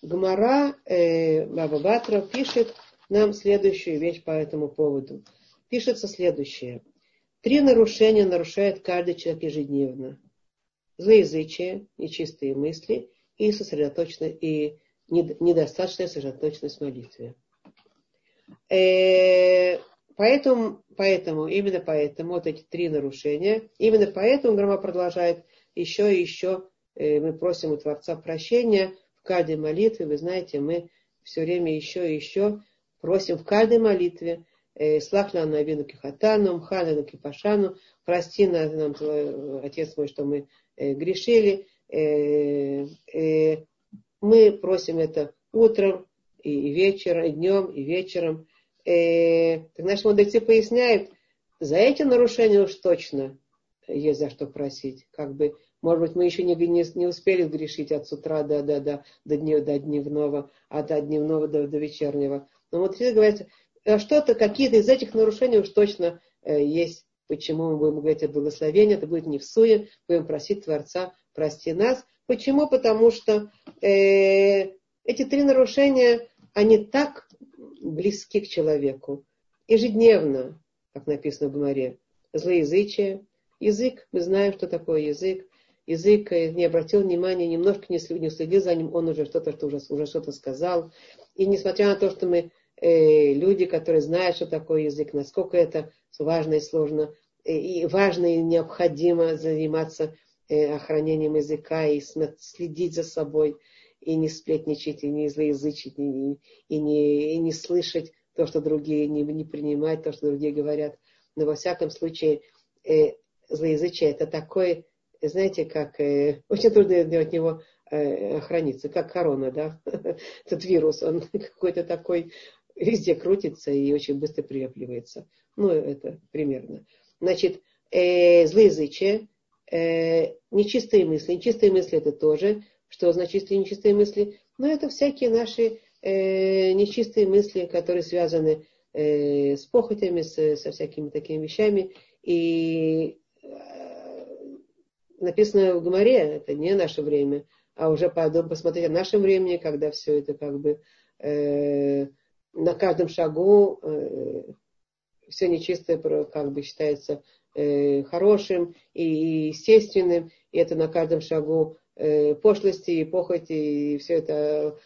Гмара э, Баба Батра пишет нам следующую вещь по этому поводу. Пишется следующее. Три нарушения нарушает каждый человек ежедневно злоязычие, нечистые мысли и сосредоточенность, и недостаточная сосредоточенность в молитве. Э, поэтому, поэтому, именно поэтому, вот эти три нарушения, именно поэтому Грома продолжает еще и еще, э, мы просим у Творца прощения в каждой молитве, вы знаете, мы все время еще и еще просим в каждой молитве, э, Слах нам на вину кихатану, мхана на кипашану, прости нам, твой, Отец мой, что мы грешили, мы просим это утром, и вечером, и днем, и вечером. Э, так наши мудрецы поясняют, за эти нарушения уж точно есть за что просить. Как бы, может быть, мы еще не, не, не успели грешить от утра до, до, до, до, днев, до дневного, а до дневного до, до вечернего. Но вот говорится, «А что-то, какие-то из этих нарушений уж точно э, есть. Почему мы будем говорить о благословении? Это будет не в суе, будем просить Творца прости нас. Почему? Потому что э, эти три нарушения, они так близки к человеку. Ежедневно, как написано в Гмаре, злоязычие, язык, мы знаем, что такое язык, язык э, не обратил внимания, немножко не следил за ним, он уже что-то что уже, уже что-то сказал. И несмотря на то, что мы э, люди, которые знают, что такое язык, насколько это важно и сложно, э, и важно и необходимо заниматься э, охранением языка и следить за собой, и не сплетничать, и не злоязычить, и, и, и, не, и не слышать то, что другие, не, не принимать то, что другие говорят. Но во всяком случае, э, злоязычие это такое, знаете, как э, очень трудно от него охраниться, как корона, да, этот вирус, он какой-то такой везде крутится и очень быстро прилепливается. Ну, это примерно. Значит, э, злоязычие, э, нечистые мысли. Нечистые мысли это тоже что значит нечистые мысли? Но это всякие наши э, нечистые мысли, которые связаны э, с похотями, с, со всякими такими вещами. И э, написано в Гоморе, это не наше время, а уже посмотреть о нашем времени, когда все это как бы э, на каждом шагу э, все нечистое как бы считается э, хорошим и естественным, и это на каждом шагу Э, пошлости и похоти, и все это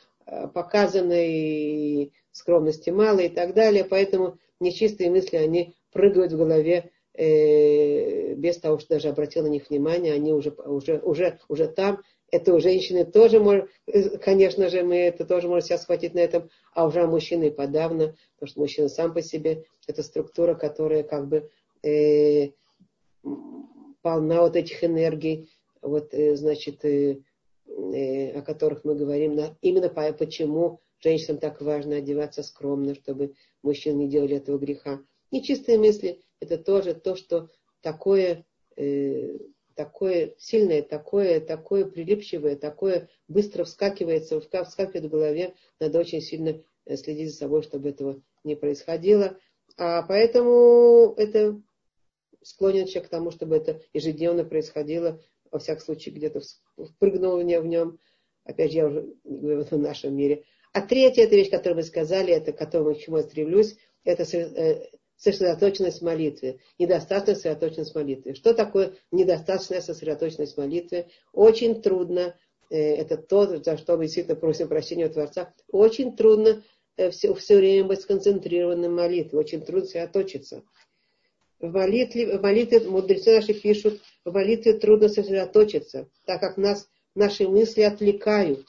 показано, и скромности мало и так далее. Поэтому нечистые мысли, они прыгают в голове без того, что даже обратил на них внимание, они уже, уже, уже, уже там. Это у женщины тоже, может, конечно же, мы это тоже можем себя схватить на этом, а уже у мужчины подавно, потому что мужчина сам по себе, это структура, которая как бы э, полна вот этих энергий, вот, э, значит, э, э, о которых мы говорим, именно по, почему женщинам так важно одеваться скромно, чтобы мужчины не делали этого греха. Нечистые мысли – это тоже то, что такое, такое сильное, такое, такое прилипчивое, такое быстро вскакивается, вскакивает в голове. Надо очень сильно следить за собой, чтобы этого не происходило. А поэтому это склонен человек к тому, чтобы это ежедневно происходило во всяком случае, где-то впрыгнул в нем. Опять же, я уже говорю в нашем мире. А третья эта вещь, которую вы сказали, это к которому к чему я стремлюсь, это э, сосредоточенность в молитве, недостаточная сосредоточенность в молитве. Что такое недостаточная сосредоточенность в молитве? Очень трудно, э, это то, за что мы действительно просим прощения у Творца, очень трудно все, э, все время быть сконцентрированным в молитве, очень трудно сосредоточиться. В молитве, в молитве мудрецы наши пишут, в молитве трудно сосредоточиться, так как нас наши мысли отвлекают.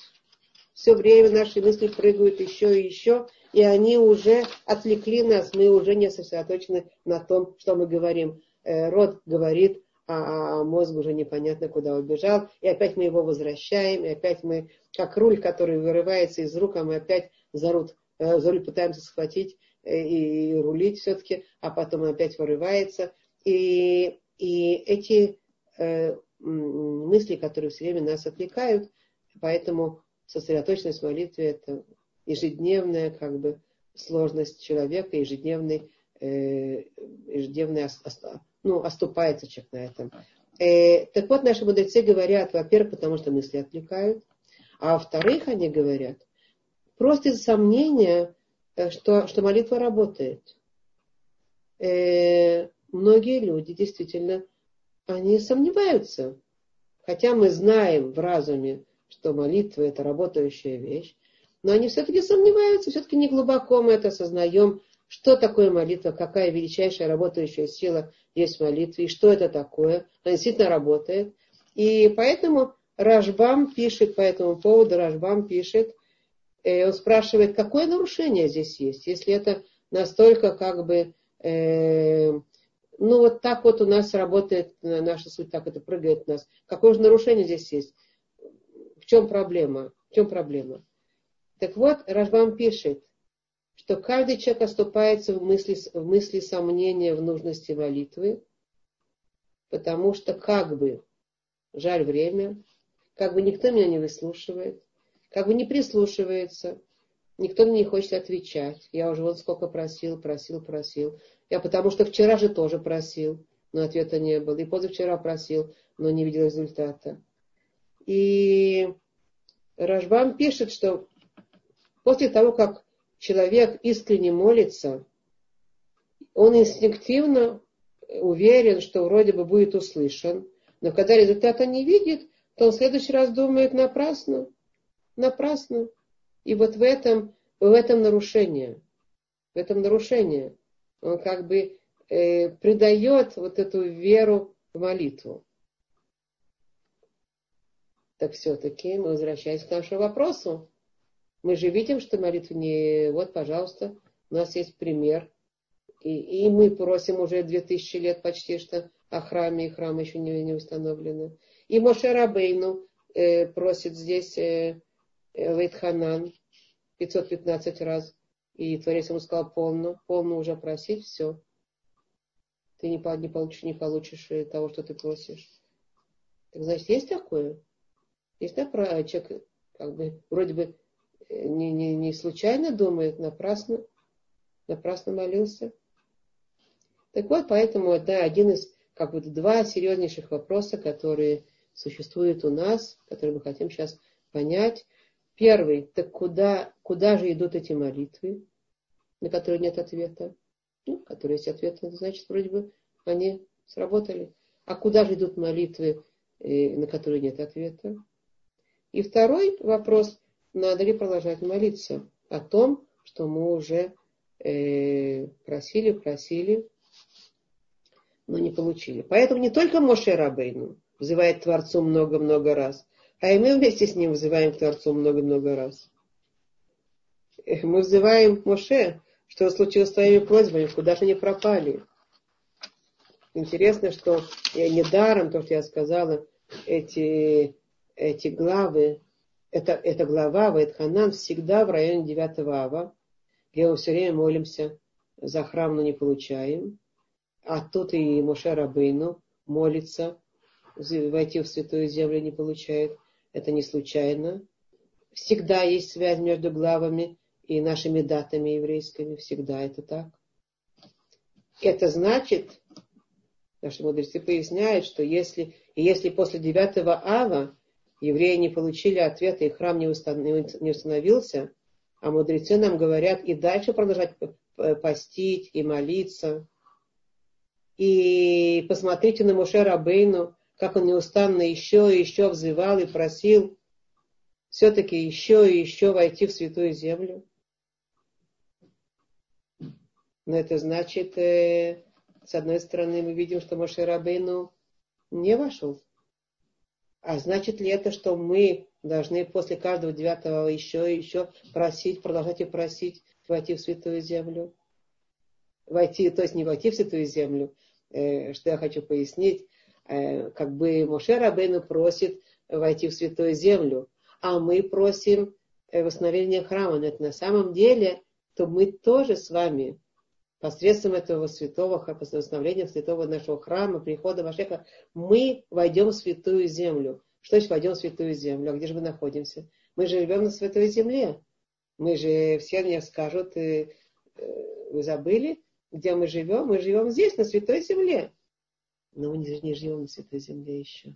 Все время наши мысли прыгают еще и еще, и они уже отвлекли нас, мы уже не сосредоточены на том, что мы говорим. Э, рот говорит, а, а мозг уже непонятно куда убежал, и опять мы его возвращаем, и опять мы, как руль, который вырывается из рук, а мы опять за руль, э, за руль пытаемся схватить, Э, и рулить все-таки, а потом опять вырывается. И, и эти э, мысли, которые все время нас отвлекают, поэтому сосредоточенность в молитве это ежедневная как бы сложность человека, ежедневный, э, ежедневный ну, оступается человек на этом. Э, так вот, наши мудрецы говорят, во-первых, потому что мысли отвлекают, а во-вторых, они говорят, просто из сомнения, Э, что, что молитва работает. Э, многие люди действительно, они сомневаются. Хотя мы знаем в разуме, что молитва это работающая вещь, но они все-таки сомневаются, все-таки не глубоко мы это осознаем, что такое молитва, какая величайшая работающая сила есть в молитве, и что это такое. Она действительно работает. И поэтому Рашбам пишет по этому поводу, Рашбам пишет, Э, он спрашивает, какое нарушение здесь есть, если это настолько как бы, э, ну вот так вот у нас работает наша суть, так это прыгает у нас. Какое же нарушение здесь есть? чем проблема? В чем проблема? Так вот, Рашбам пишет, что каждый человек оступается в мысли, в мысли сомнения в нужности молитвы, потому что как бы жаль время, как бы никто меня не выслушивает, как бы не прислушивается, никто мне не хочет отвечать. Я уже вот сколько просил, просил, просил. Я потому что вчера же тоже просил, но ответа не было. И позавчера просил, но не видел результата. И Рашбам пишет, что после того, как человек искренне молится, он инстинктивно уверен, что вроде бы будет услышан, но когда результата не видит, то он в следующий раз думает напрасно, напрасно. И вот в этом, в этом нарушение, в этом нарушение. Он как бы э, придает вот эту веру в молитву. Так все-таки мы возвращаемся к нашему вопросу. Мы же видим, что молитва не... Вот, пожалуйста, у нас есть пример. И, и мы просим уже две тысячи лет почти что о храме, и храм еще не, не установлены. И Моше Рабейну э, просит здесь э, э, Вейтханан 515 раз. И Творец ему сказал полно, полно уже просить, все. Ты не, не, получишь, не получишь э, того, что ты просишь. Так значит, есть такое? Есть про человек как бы вроде бы э, не, не, не случайно думает, напрасно, напрасно молился. Так вот, поэтому это один из, как бы, два серьезнейших вопроса, которые существуют у нас, которые мы хотим сейчас понять. Первый, так куда, куда же идут эти молитвы, на которые нет ответа? Ну, которые есть ответ, значит, вроде бы они сработали. А куда же идут молитвы, э, на которые нет ответа? И второй вопрос, надо ли продолжать молиться о том, что мы уже э, просили, просили, но не получили. Поэтому не только Моше Рабейну взывает к Творцу много-много раз, а и мы вместе с ним взываем к Творцу много-много раз. Мы взываем Моше, что случилось с твоими просьбами, куда же они пропали. Интересно, что я недаром, то, что я сказала, эти эти главы, это, эта глава Вайтханан всегда в районе 9 ава, где мы все время молимся за храм, но не получаем. А тут и Моше Рабейну молится, войти в святую землю не получает. Это не случайно. Всегда есть связь между главами и нашими датами еврейскими. Всегда это так. Это значит, наши мудрецы поясняют, что если, если после 9 ава евреи не получили ответа, и храм не установился, а мудрецы нам говорят и дальше продолжать постить и молиться. И посмотрите на Муше Рабейну, как он неустанно еще и еще взывал и просил все-таки еще и еще войти в святую землю. Но это значит, э, с одной стороны, мы видим, что Моше Рабейну не вошел а значит ли это, что мы должны после каждого девятого еще и еще просить, продолжать и просить войти в святую землю? Войти, то есть не войти в святую землю, э, что я хочу пояснить, э, как бы Моше Рабейну просит войти в святую землю, а мы просим э, восстановления храма. Но это на самом деле, то мы тоже с вами посредством этого святого, восстановления святого нашего храма, прихода Машеха, мы войдем в святую землю. Что значит войдем в святую землю? А где же мы находимся? Мы же живем на святой земле. Мы же, все мне скажут, э, э, вы забыли, где мы живем? Мы живем здесь, на святой земле. Но мы не, не живем на святой земле еще.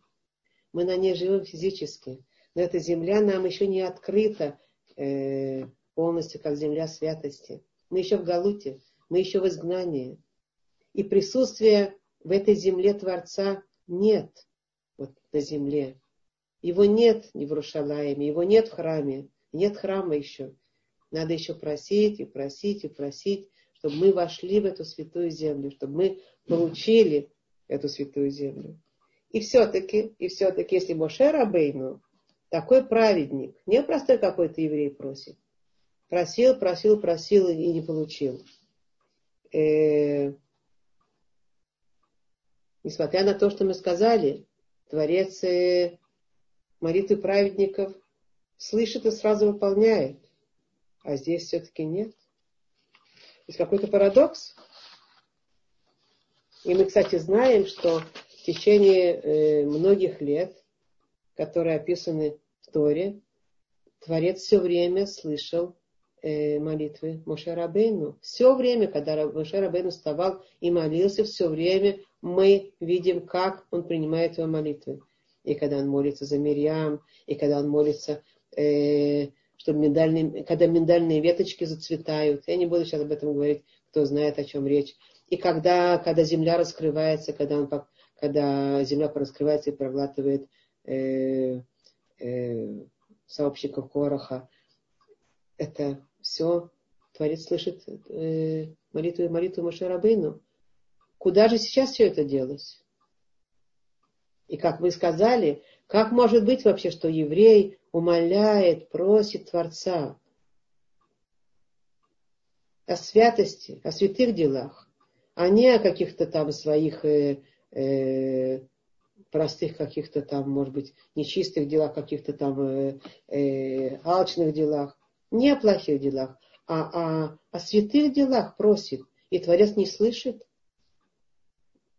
Мы на ней живем физически. Но эта земля нам еще не открыта э, полностью, как земля святости. Мы еще в Галуте мы еще в изгнании. И присутствия в этой земле Творца нет, вот на земле. Его нет ни в Рушалаеме, его нет в храме, нет храма еще. Надо еще просить и просить и просить, чтобы мы вошли в эту святую землю, чтобы мы получили эту святую землю. И все-таки, и все-таки, если Моше Рабейну, такой праведник, не простой какой-то еврей просит, просил, просил, просил и не получил – э, несмотря на то, что мы сказали, Творец э, молитвы праведников слышит и сразу выполняет. А здесь все-таки нет. Есть какой-то парадокс. И мы, кстати, знаем, что в течение э, многих лет, которые описаны в Торе, Творец все время слышал молитвы Моше Рабейну. Все время, когда Моше Рабейну вставал и молился, все время мы видим, как он принимает его молитвы. И когда он молится за Мирьям, и когда он молится, э, чтобы миндальные, когда миндальные веточки зацветают. Я не буду сейчас об этом говорить, кто знает, о чем речь. И когда, когда земля раскрывается, когда, он, когда земля раскрывается и проглатывает э, э, сообщников Короха, это все Творец слышит э, молитву, молитву Машарабейну. Куда же сейчас все это делось? И как вы сказали, как может быть вообще, что еврей умоляет, просит Творца о святости, о святых делах, а не о каких-то там своих э, э, простых каких-то там, может быть, нечистых делах, каких-то там э, э, алчных делах, не о плохих делах, а о, о святых делах просит, и Творец не слышит.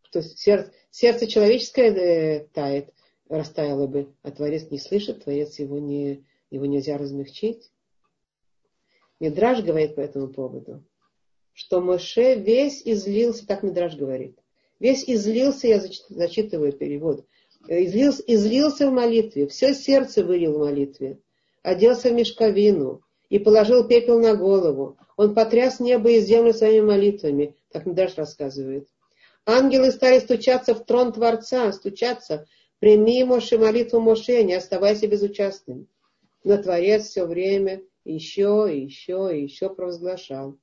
Что сердце, сердце человеческое э, тает, растаяло бы, а Творец не слышит, Творец его, не, его нельзя размягчить. Мидраж говорит по этому поводу, что Моше весь излился, так Мидраж говорит, весь излился, я зачитываю перевод, излился, излился в молитве, все сердце вылил в молитве, оделся в мешковину и положил пепел на голову. Он потряс небо и землю своими молитвами, так Мидраш рассказывает. Ангелы стали стучаться в трон Творца, стучаться, прими Моше молитву Моше, не оставайся безучастным. Но Творец все время еще и еще и еще провозглашал.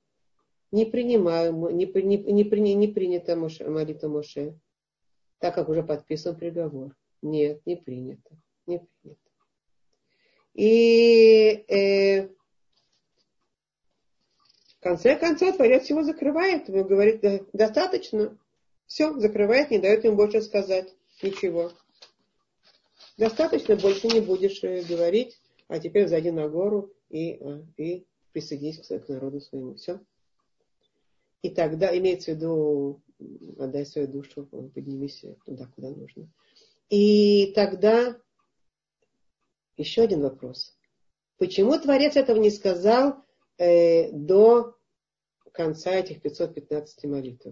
Не принимаю, не, не, не, не принято Моше, молитва Моше так как уже подписан приговор. Нет, не принято. Не принято. И э, в конце концов Творец его закрывает. Ему говорит, достаточно. Все, закрывает, не дает ему больше сказать ничего. Достаточно, больше не будешь э, говорить, а теперь зайди на гору и, э, и присоединись к народу своему. Все. И тогда имеется в виду отдай свою душу, поднимись туда, куда нужно. И тогда еще один вопрос. Почему Творец этого не сказал э, до конца этих 515 молитв?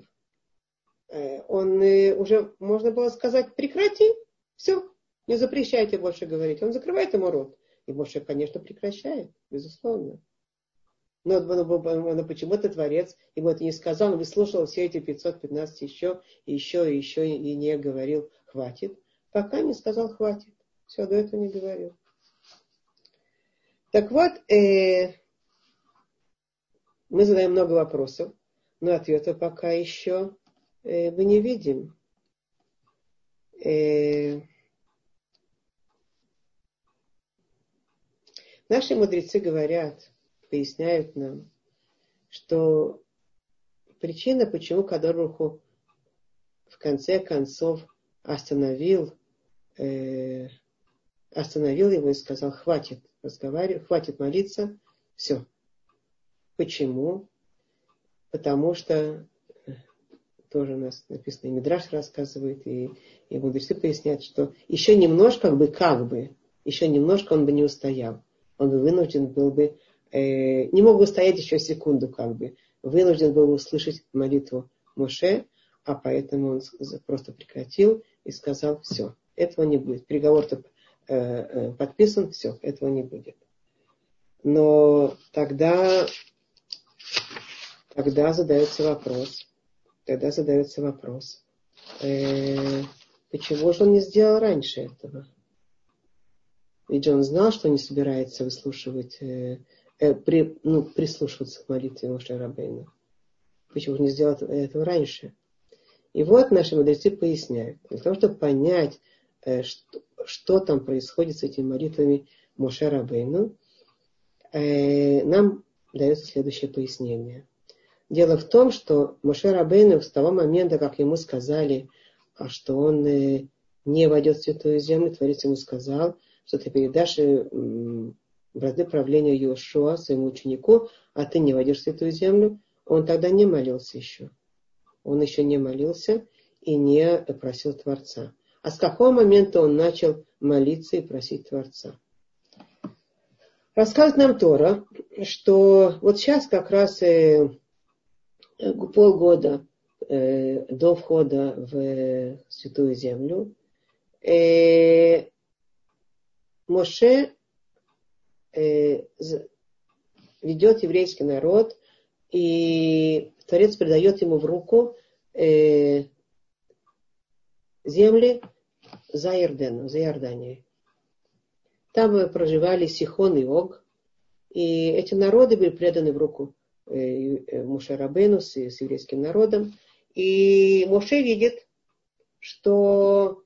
Э, он э, уже, можно было сказать, прекрати, все, не запрещайте больше говорить. Он закрывает ему рот. И больше, конечно, прекращает, безусловно. Но, но, но, но почему-то Творец ему это не сказал, он выслушал все эти 515 еще, и еще, и еще, и не говорил, хватит. Пока не сказал, хватит. Все, до этого не говорил. Так вот, э, мы задаем много вопросов, но ответа пока еще э, мы не видим. Э, наши мудрецы говорят, поясняют нам, что причина, почему Кадоруху в конце концов остановил, э, остановил его и сказал, хватит разговаривать, хватит молиться, все. Почему? Потому что тоже у нас написано, и Мидраш рассказывает, и, и мудрецы поясняют, что еще немножко, как бы, как бы, еще немножко он бы не устоял. Он бы вынужден был бы э, не мог бы стоять еще секунду, как бы. Вынужден был услышать молитву Моше, а поэтому он просто прекратил и сказал, все, этого не будет. Приговор-то э, э, подписан, все, этого не будет. Но тогда, тогда задается вопрос, тогда задается вопрос, э, почему же он не сделал раньше этого? Ведь он знал, что не собирается выслушивать э, э, при, ну, прислушиваться к молитве Моше Рабейна. Почему не сделать этого раньше? И вот наши мудрецы поясняют. Для того, чтобы понять, э, что, что там происходит с этими молитвами Моше Рабейну, э, нам дается следующее пояснение. Дело в том, что Моше Рабейну с того момента, как ему сказали, а что он э, не войдет в святую землю, Творец ему сказал, что ты передашь бразды правления Йошуа своему ученику, а ты не войдешь в святую землю, он тогда не молился еще. Он еще не молился и не просил Творца. А с какого момента он начал молиться и просить Творца? Рассказывает нам Тора, что вот сейчас как раз э, полгода э, до входа в Святую Землю э, Моше э, ведет еврейский народ, и Творец передает ему в руку э, земли за Иорданом, за Иорданией. Там проживали Сихон и Ог, и эти народы были преданы в руку э, э, Мушарабену с, с еврейским народом. И Моше видит, что,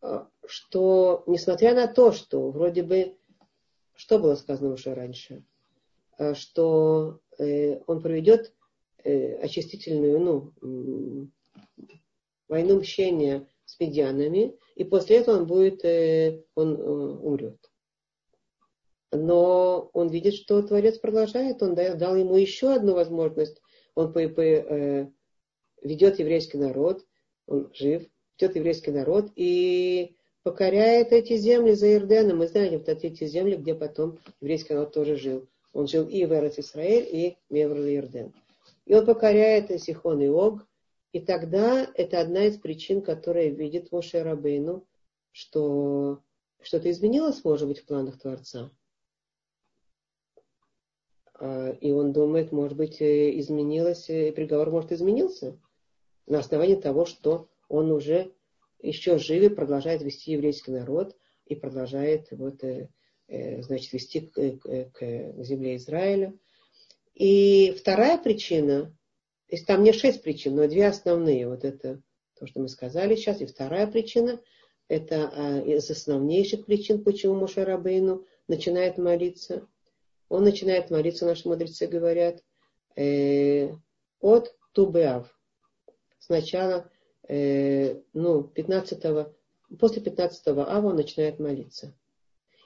э, что несмотря на то, что вроде бы, что было сказано уже раньше, что он проведет очистительную, ну, войну мщения с медианами, и после этого он будет, он умрет но он видит, что Творец продолжает, он дал ему еще одну возможность. Он э, ведет еврейский народ, он жив, ведет еврейский народ и покоряет эти земли за Ирденом. Мы знаем вот эти земли, где потом еврейский народ тоже жил. Он жил и в Эрец Исраэль, и в Мевр Ирден. И он покоряет Сихон и Ог. И тогда это одна из причин, которая видит Моше Рабейну, что что-то изменилось, может быть, в планах Творца. А, и он думает, может быть, э, изменилось, э, приговор может изменился на основании того, что он уже еще жив и продолжает вести еврейский народ и продолжает вот, э, значит, вести к, к, к земле Израиля. И вторая причина, то есть там не шесть причин, но две основные. Вот это то, что мы сказали сейчас. И вторая причина, это а, из основнейших причин, почему Моше Рабейну начинает молиться – он начинает молиться, наши мудрецы говорят, э, от Тубеав. Сначала, э, ну, 15 после 15 ава он начинает молиться.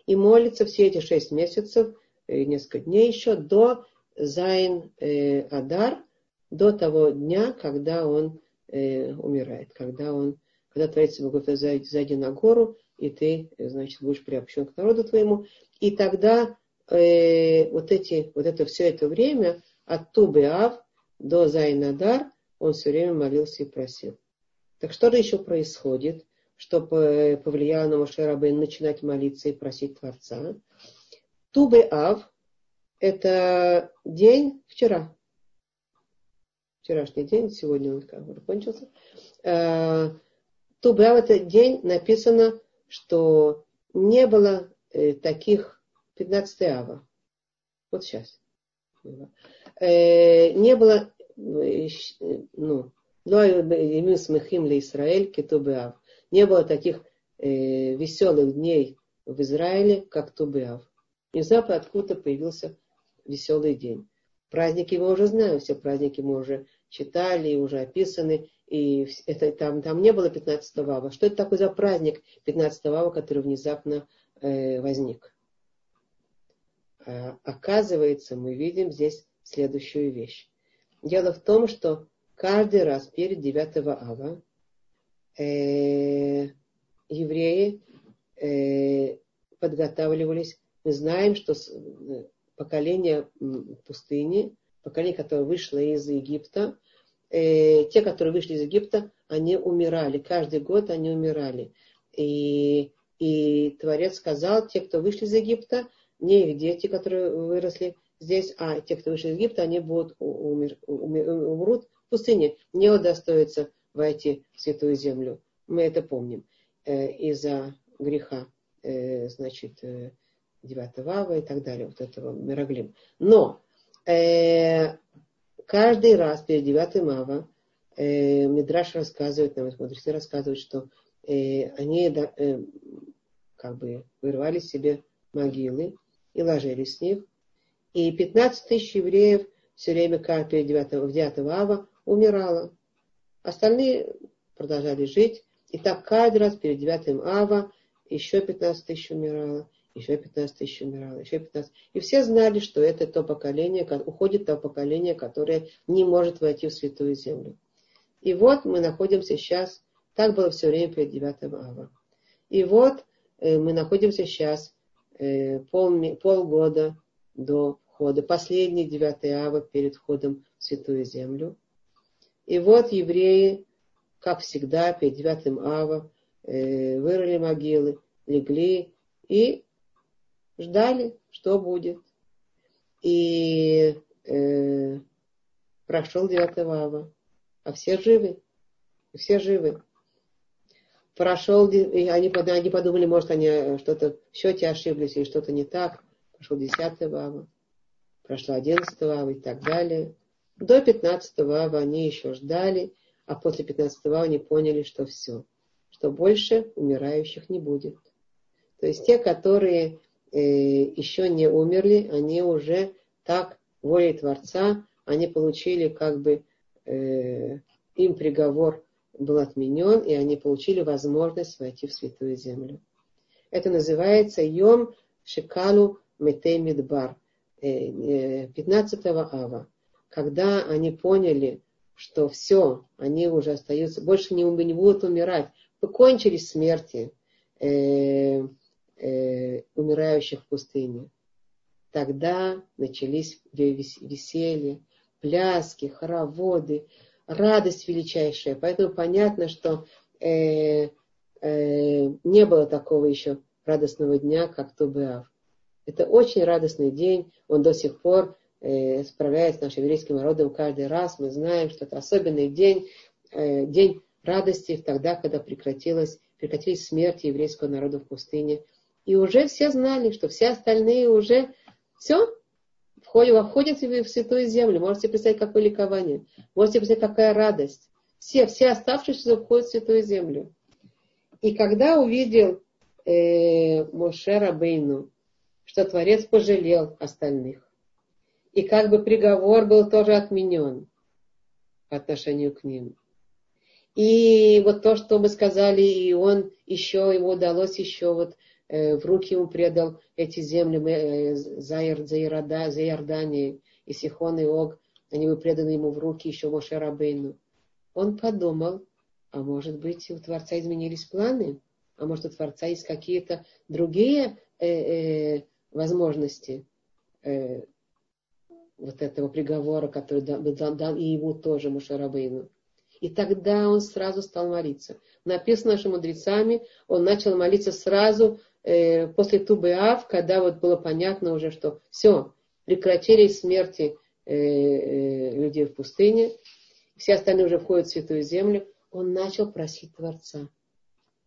И молится все эти шесть месяцев, э, несколько дней еще, до Зайн э, Адар, до того дня, когда он э, умирает, когда он, когда Творец говорит, зайди, на гору, и ты, значит, будешь приобщен к народу твоему. И тогда э, вот, эти, вот это все это время от Тубеав до Зайнадар он все время молился и просил. Так что же еще происходит, что повлияло на Мошерабейн начинать молиться и просить Творца? Тубеав – это день вчера. Вчерашний день, сегодня он как бы кончился. Э, Тубеав – это день, написано, что не было э, таких 15 ава. Вот сейчас. Э, не было, ну, но смехим для Израиль кетубеав. Не было таких э, веселых дней в Израиле, как Тубеав. Внезапно откуда появился веселый день. Праздники мы уже знаем, все праздники мы уже читали, уже описаны, и это, там, там не было 15 ава. Что это такое за праздник 15 ава, который внезапно э, возник? А, оказывается, мы видим здесь следующую вещь. Дело в том, что каждый раз перед 9 ава э, евреи э, подготавливались. Мы знаем, что э, поколение пустыни, поколение, которое вышло из Египта, э, те, которые вышли из Египта, они умирали. Каждый год они умирали. И, и Творец сказал, те, кто вышли из Египта, не их дети, которые выросли здесь, а те, кто вышел из Египта, они будут умер, умер, умрут в пустыне, не удостоятся войти в святую землю. Мы это помним э, из-за греха, э, значит, э, 9 ава и так далее, вот этого Мироглим. Но э, каждый раз перед 9 ава э, Мидраш рассказывает нам, мудрецы рассказывают, что э, они э, как бы вырвали себе могилы, и ложились с них. И 15 тысяч евреев все время перед 9, в 9 ава умирало. Остальные продолжали жить. И так каждый раз перед 9 ава еще 15 тысяч умирало. еще 15 тысяч умирало, еще 15. И все знали, что это то поколение, уходит то поколение, которое не может войти в святую землю. И вот мы находимся сейчас, так было все время перед 9 ава. И вот э, мы находимся сейчас э, пол, полгода до входа, последний 9 ава перед входом в святую землю. И вот евреи, как всегда, перед 9 ава, э, вырыли могилы, легли и ждали, что будет. И э, прошел 9 ава, а все живы. Все живы. Прошел, и они, они подумали, может, они э, что-то в счете ошиблись или что-то не так. Прошел 10 ава, прошла 11 ава и так далее. До 15 ава они еще ждали, а после 15 ава они поняли, что все, что больше умирающих не будет. То есть те, которые э, еще не умерли, они уже так волей Творца, они получили как бы э, им приговор был отменен, и они получили возможность войти в Святую Землю. Это называется Йом Шикалу Метей Мидбар, 15 ава, когда они поняли, что все, они уже остаются, больше не, не будут умирать, кончились смерти, э, э, умирающих в пустыне. Тогда начались веселье, пляски, хороводы, радость величайшая. Поэтому понятно, что э, э, не было такого еще радостного дня, как Тубеав. Это очень радостный день, он до сих пор э, справляется с нашим еврейским народом каждый раз. Мы знаем, что это особенный день, э, день радости тогда, когда прекратилась, прекратились смерти еврейского народа в пустыне. И уже все знали, что все остальные уже все, входят, входят в святую землю. Можете представить, какое ликование. Можете представить, какая радость. Все, все оставшиеся входят в святую землю. И когда увидел э, Моше Рабейну, что Творец пожалел остальных, и как бы приговор был тоже отменен по отношению к ним. И вот то, что мы сказали, и он еще, ему удалось еще вот в руки ему предал эти земли э, за, Иорда, за Иорданией, и Сихон и Ог, они были преданы ему в руки еще Моше Рабейну. Он подумал, а может быть у Творца изменились планы, а может у Творца есть какие-то другие э, э, возможности э, вот этого приговора, который дан, дан и ему тоже Моше Рабейну. И тогда он сразу стал молиться. Написано нашими мудрецами, он начал молиться сразу э, после Тубеав, когда вот было понятно уже, что все, прекратились смерти э, э, людей в пустыне, все остальные уже входят в Святую Землю, он начал просить Творца.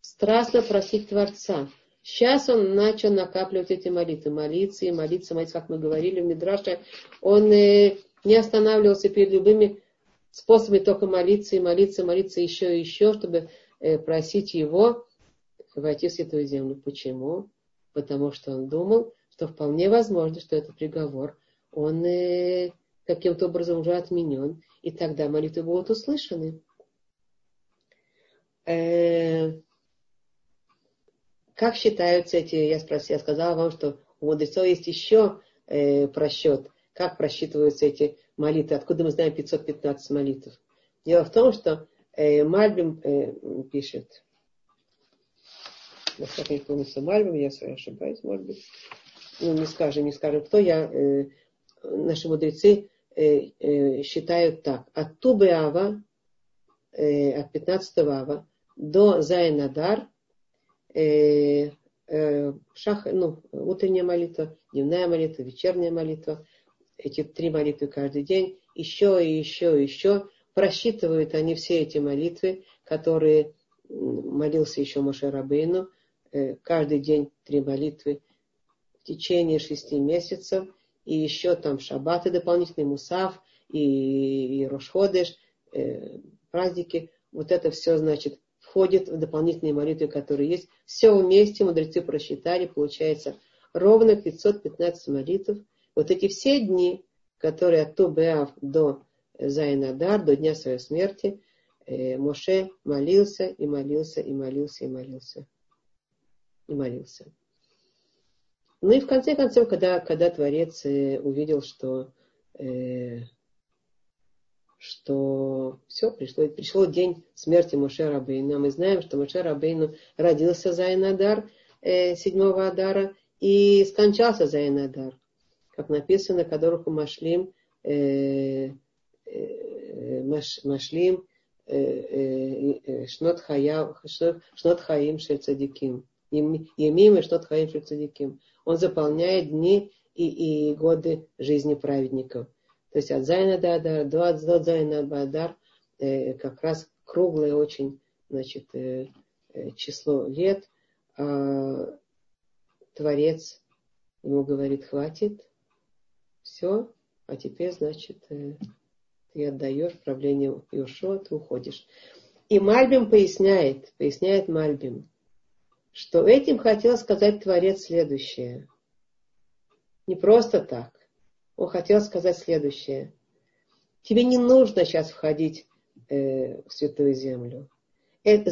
Страстно просить Творца. Сейчас он начал накапливать эти молитвы, молиться и молиться, молиться, как мы говорили в Мидраше. Он не останавливался перед любыми способами только молиться и молиться, молиться еще и еще, чтобы просить его войти в Святую Землю. Почему? Потому что он думал, что вполне возможно, что этот приговор, он э, каким-то образом уже отменен, и тогда молитвы будут услышаны. Э, как считаются эти, я спросила, я сказала вам, что у мудрецов есть еще э, просчет, как просчитываются эти молитвы, откуда мы знаем 515 молитв. Дело в том, что э, Мальбим э, пишет, насколько не помню, Мальбим, я ошибаюсь, может быть, ну, не скажем, не скажем, кто я, э, наши мудрецы э, э, считают так, от Тубы Ава, э, от 15 Ава до Зайнадар, э, э, шах, ну, утренняя молитва, дневная молитва, вечерняя молитва, эти три молитвы каждый день, еще и еще и еще, просчитывают они все эти молитвы, которые молился еще Моше Рабейну, каждый день три молитвы в течение шести месяцев, и еще там шаббаты дополнительный, мусав и, и рошходыш, э, праздники. Вот это все, значит, входит в дополнительные молитвы, которые есть. Все вместе мудрецы просчитали, получается ровно 515 молитв. Вот эти все дни, которые от Тубеав до Зайнадар, до дня своей смерти, э, Моше молился и молился и молился и молился и молился. Ну и в конце концов, когда, когда Творец э, увидел, что, э, что все, пришло, пришел день смерти Моше Рабейна. Мы знаем, что Моше Рабейну родился за Инадар, э, седьмого Адара, и скончался за Инадар. Как написано, которых Машлим, э, э, Машлим, Шнот Хаим Шель Цадиким. Емим и Шнот Хаим Шель Цадиким. Он заполняет дни и, и годы жизни праведников. То есть от Зайна до Адар, до, до Зайна до Адар э, как раз круглое очень значит, э, э, число лет. А Творец ему говорит, хватит, все, а теперь, значит, ты отдаешь правление Иошуа, ты уходишь. И Мальбим поясняет, поясняет Мальбим, что этим хотел сказать Творец следующее. Не просто так. Он хотел сказать следующее. Тебе не нужно сейчас входить э, в Святую Землю. Это,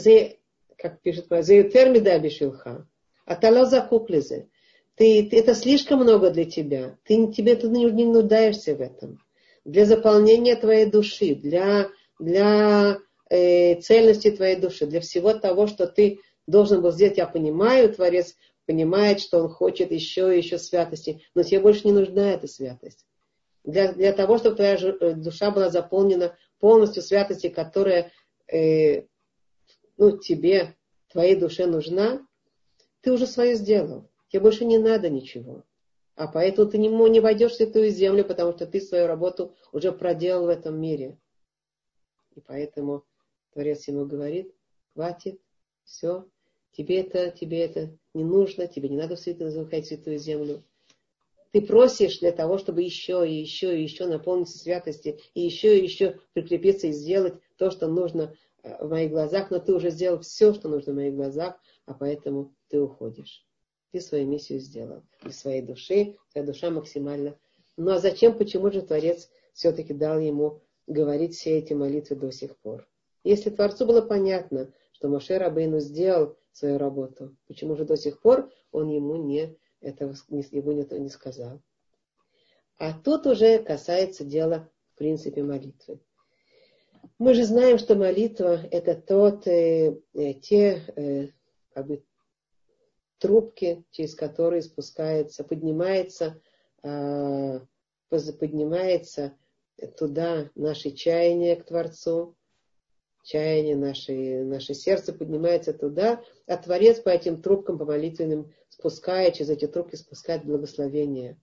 как пишет Зеютермида Бишилха. А тала закуклизе. Ты, это слишком много для тебя. Ты, тебе ты не, не нуждаешься в этом для заполнения твоей души, для, для э, цельности твоей души, для всего того, что ты должен был сделать. Я понимаю, Творец понимает, что он хочет еще и еще святости, но тебе больше не нужна эта святость. Для, для того, чтобы твоя э, душа была заполнена полностью святости, которая э, ну, тебе, твоей душе нужна, ты уже свое сделал. Тебе больше не надо ничего. А поэтому ты не, не войдешь в святую землю, потому что ты свою работу уже проделал в этом мире. И поэтому Творец ему говорит, хватит, все, тебе это, тебе это не нужно, тебе не надо святую, в святую землю. Ты просишь для того, чтобы еще и еще и еще наполниться святости, и еще и еще прикрепиться и сделать то, что нужно э, в моих глазах, но ты уже сделал все, что нужно в моих глазах, а поэтому ты уходишь. Ты свою миссию сделал. Для своей души, твоя душа максимально. Ну а зачем, почему же Творец все-таки дал ему говорить все эти молитвы до сих пор? Если Творцу было понятно, что Моше Рабейну сделал свою работу, почему же до сих пор он ему не, этого, ему не, не сказал? А тут уже касается дела, в принципе, молитвы. Мы же знаем, что молитва – это тот, э, э, те э, как бы, трубки, через которые спускается, поднимается, а, поднимается туда наше чаяние к Творцу, чаяние, наше, наше сердце поднимается туда, а Творец по этим трубкам, по молитвенным, спускает, через эти трубки спускает благословение.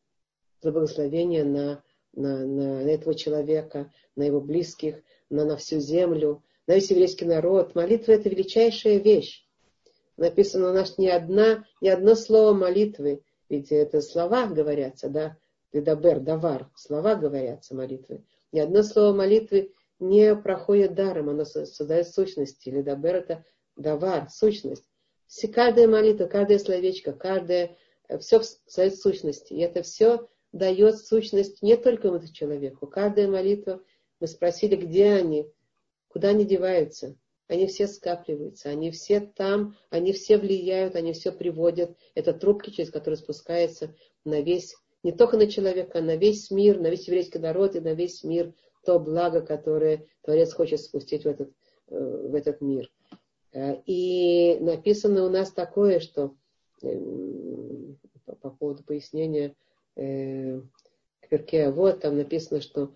Благословение на, на, на, этого человека, на его близких, на, на всю землю, на весь еврейский народ. Молитва – это величайшая вещь написано у нас не одна, ни одно слово молитвы, ведь это слова говорятся, да, ледабер, давар, слова говорятся молитвы. Ни одно слово молитвы не проходит даром, оно создает сущности. Ледабер это давар, сущность. Все, каждая молитва, каждое словечко, каждое, э, все создает сущности. И это все дает сущность не только этому человеку. Каждая молитва, мы спросили, где они, куда они деваются они все скапливаются, они все там, они все влияют, они все приводят. Это трубки, через которые спускается на весь, не только на человека, а на весь мир, на весь еврейский народ и на весь мир то благо, которое Творец хочет спустить в этот, э, в этот мир. Э, и написано у нас такое, что эм, по поводу пояснения э, Кверке, вот там написано, что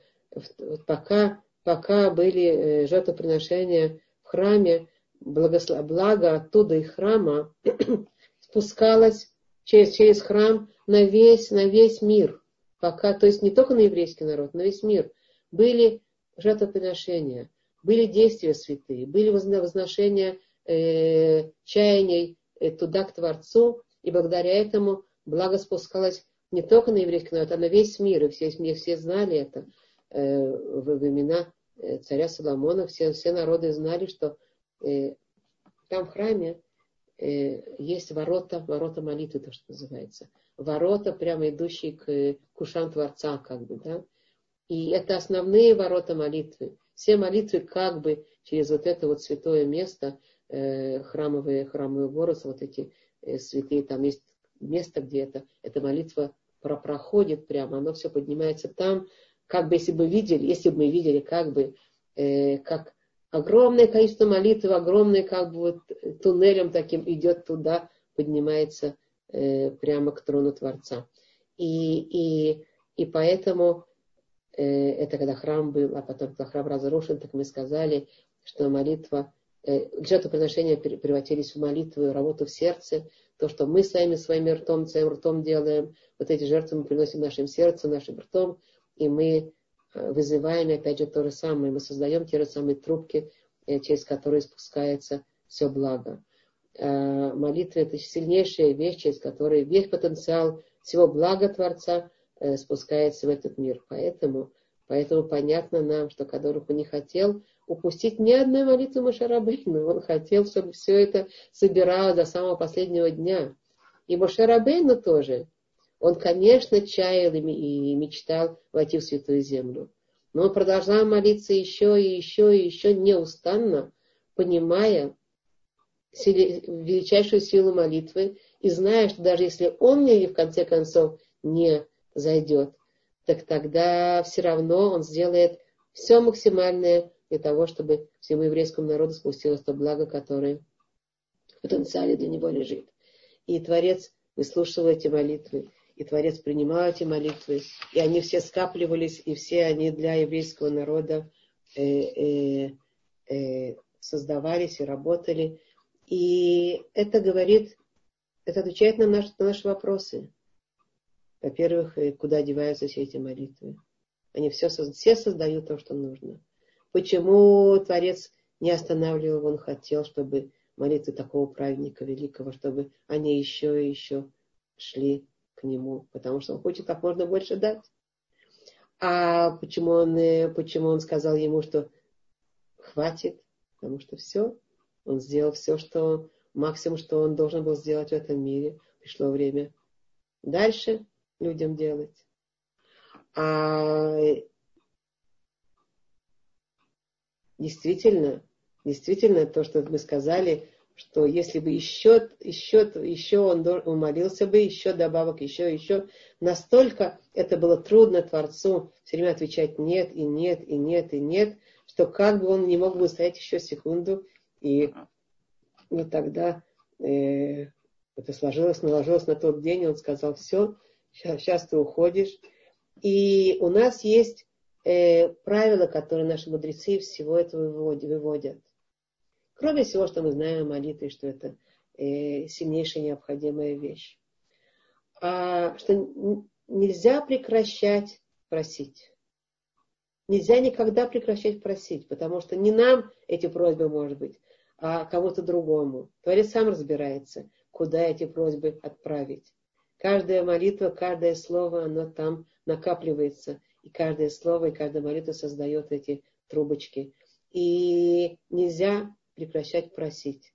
пока, пока были жертвоприношения храме, благослов... благо оттуда и храма спускалось через, через храм на весь, на весь мир. Пока, то есть не только на еврейский народ, на весь мир. Были жертвоприношения, были действия святые, были возношения э, чаяний э, туда к Творцу, и благодаря этому благо спускалось не только на еврейский народ, а на весь мир, и все, все знали это э, в времена Э, царя Соломона, все, все народы знали, что э, там в храме э, есть ворота, ворота молитвы, то, что называется. Ворота, прямо идущие к, к ушам Творца, как бы, да. И это основные ворота молитвы. Все молитвы как бы через вот это вот святое место, э, храмовые, храмовые город, вот эти э, святые, там есть место, где это, эта молитва проходит прямо, оно все поднимается там, как бы если бы видели, если бы мы видели, как бы, э, как огромное количество молитв, огромное как бы вот туннелем таким идет туда, поднимается э, прямо к трону Творца. И, и, и поэтому это когда храм был, а потом, когда храм разрушен, так мы сказали, что молитва, э, жертвоприношения превратились в молитву работу в сердце, то, что мы сами своим ртом, своим ртом делаем, вот эти жертвы мы приносим нашим сердцем, нашим ртом, и мы э, вызываем опять же то же самое, мы создаем те же самые трубки, э, через которые спускается все благо. Э, молитва это сильнейшая вещь, через которую весь потенциал всего блага Творца спускается в этот мир. Поэтому, поэтому понятно нам, что Кадоруху не хотел упустить ни одной молитвы Мошарабейну. Он хотел, чтобы все это собиралось до самого последнего дня. И Мошарабейну тоже. Он, конечно, чаял и мечтал войти в Святую Землю. Но он продолжал молиться еще и еще и еще неустанно, понимая величайшую силу молитвы и зная, что даже если он мне в конце концов не зайдет, так тогда все равно он сделает все максимальное для того, чтобы всему еврейскому народу спустилось то благо, которое в потенциале для него лежит. И Творец выслушивал эти молитвы, и Творец принимал эти молитвы, и они все скапливались, и все они для еврейского народа э, э, э, создавались и работали. И это говорит, это отвечает на, наш, на наши вопросы. Во-первых, куда деваются все эти молитвы? Они все, все создают то, что нужно. Почему Творец не останавливал, он хотел, чтобы молитвы такого праведника великого, чтобы они еще и еще шли к нему, потому что он хочет как можно больше дать. А почему он, э, почему он сказал ему, что хватит, потому что все, он сделал все, что максимум, что он должен был сделать в этом мире. Пришло время дальше людям делать. А действительно, действительно то, что мы сказали, что если бы еще, еще, еще он, он молился бы, еще добавок, еще, еще, настолько это было трудно Творцу все время отвечать нет, и нет, и нет, и нет, что как бы он не мог бы стоять еще секунду, и вот тогда э, это сложилось, наложилось на тот день, и он сказал, все, сейчас, сейчас ты уходишь. И у нас есть э, правила, которые наши мудрецы всего этого выводят. Кроме всего, что мы знаем о молитве, что это э, сильнейшая необходимая вещь. А, что нельзя прекращать просить. Нельзя никогда прекращать просить, потому что не нам эти просьбы, может быть, а кому-то другому. Творец сам разбирается, куда эти просьбы отправить. Каждая молитва, каждое слово, оно там накапливается и каждое слово, и каждая молитва создает эти трубочки. И нельзя прекращать просить.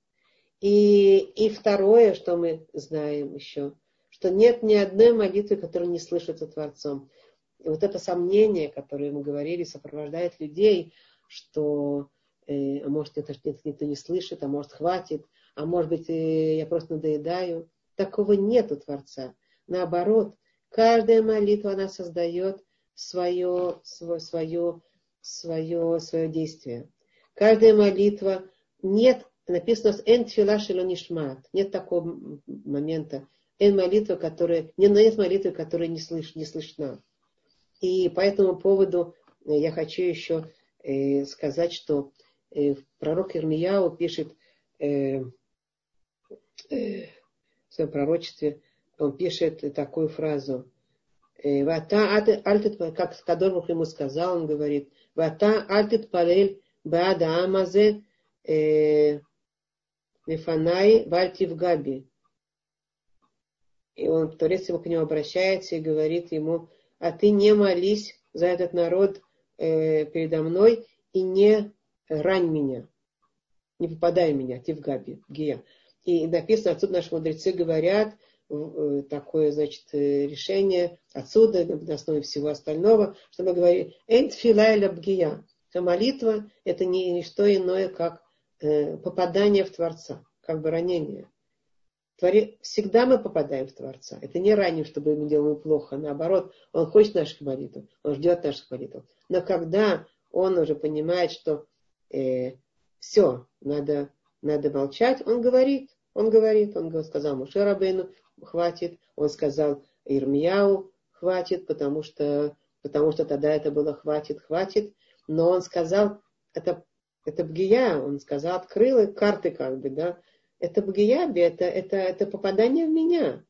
И, и второе, что мы знаем еще, что нет ни одной молитвы, которая не слышится Творцом. И вот это сомнение, которое мы говорили, сопровождает людей, что э, а может это нет, никто не слышит, а может хватит, а может быть э, я просто надоедаю. Такого нет у Творца. Наоборот, каждая молитва, она создает свое, свое, свое, свое, свое действие. Каждая молитва, нет, написано «эн тфила нишмат», нет такого момента, «эн молитва, которая, нет молитвы, которая не, слыш, не слышна». И по этому поводу э, я хочу еще э, сказать, что э, пророк Ирмияу пишет э, э, в своем пророчестве, он пишет такую фразу – Вата альтит, как Кадорбух ему сказал, он говорит, Вата альтит палель баада амазе мифанай вальти в габи. И он, Творец ему к нему обращается и говорит ему, а ты не молись за этот народ э, передо мной и не рань меня, не попадай в меня, ты в габи, гия. И написано, отсюда наши мудрецы говорят, Э, такое, значит, э, решение отсюда, на основе всего остального, что мы говорим «Энтфилайля бгия». Молитва – это не что иное, как э, попадание в Творца, как бы ранение. Твори... Всегда мы попадаем в Творца. Это не ранее, чтобы мы делаем плохо. Наоборот, Он хочет наших молитв, Он ждет наших молитв. Но когда Он уже понимает, что э, все, надо, надо молчать, Он говорит, Он говорит, Он сказал Мушерабейну, хватит, Он сказал Ирмияу, хватит, потому что, потому что тогда это было хватит, хватит. Но Он сказал, это, это бгия, Он сказал, открыл карты как бы, да, это бгияби, это, это, это попадание в меня.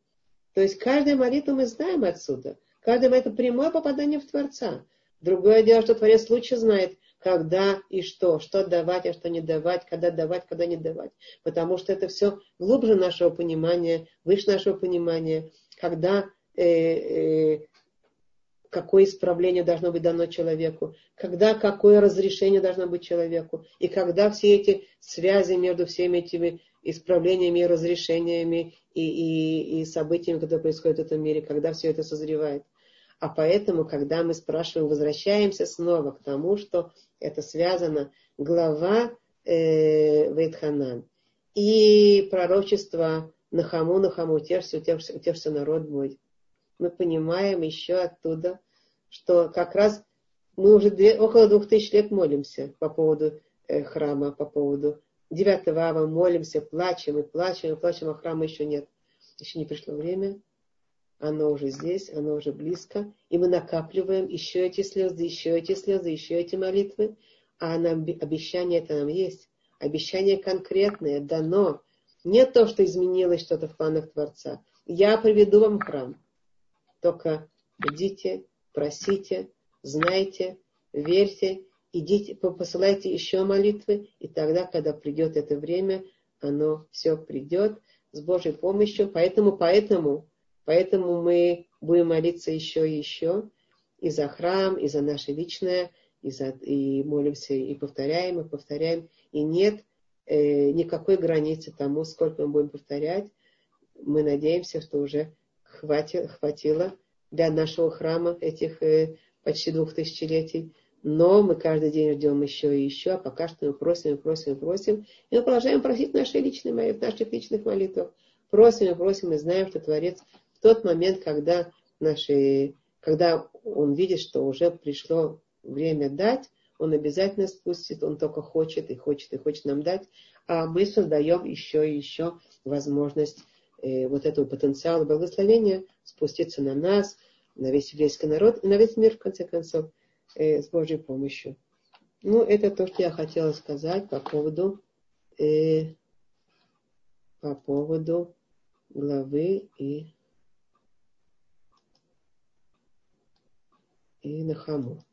То есть каждая молитва мы знаем отсюда. Каждая это прямое попадание в Творца. Другое дело, что Творец лучше знает, когда и что, что давать, а что не давать, когда давать, когда не давать. Потому что это все глубже нашего понимания, выше нашего понимания, когда э, э, какое исправление должно быть дано человеку, когда какое разрешение должно быть человеку, и когда все эти связи между всеми этими исправлениями и разрешениями и, и, и событиями, которые происходят в этом мире, когда все это созревает. А поэтому, когда мы спрашиваем, возвращаемся снова к тому, что это связано, глава э, Вейтханан и пророчество Нахаму, Нахаму, утешься, утешься, утешься народ мой. Мы понимаем еще оттуда, что как раз мы уже две, около двух тысяч лет молимся по поводу э, храма, по поводу 9 ава молимся, плачем и плачем, и плачем, а храма еще нет. Еще не пришло время. Оно уже здесь, оно уже близко. И мы накапливаем еще эти слезы, еще эти слезы, еще эти молитвы. А нам, обещание это нам есть. Обещание конкретное, дано. Не то, что изменилось что-то в планах Творца. Я приведу вам храм. Только идите, просите, знайте, верьте идите, посылайте еще молитвы, и тогда, когда придет это время, оно все придет с Божьей помощью. Поэтому, поэтому, поэтому мы будем молиться еще и еще и за храм, и за наше личное, и, за, и молимся, и повторяем, и повторяем. И нет э, никакой границы тому, сколько мы будем повторять. Мы надеемся, что уже хватит, хватило для нашего храма этих э, почти двух тысячелетий но мы каждый день ждем еще и еще, а пока что мы просим, просим, просим, и мы продолжаем просить в нашей личной, в наших личных молитвах. Просим и просим, и знаем, что Творец тот момент, когда, наши, когда Он видит, что уже пришло время дать, Он обязательно спустит, Он только хочет и хочет и хочет нам дать, а мы создаем еще и еще возможность э, вот этого потенциала благословения спуститься на нас, на весь еврейский народ и на весь мир, в конце концов э, с Божьей помощью. Ну, это то, что я хотела сказать по поводу, э, по поводу главы и, и Нахаму.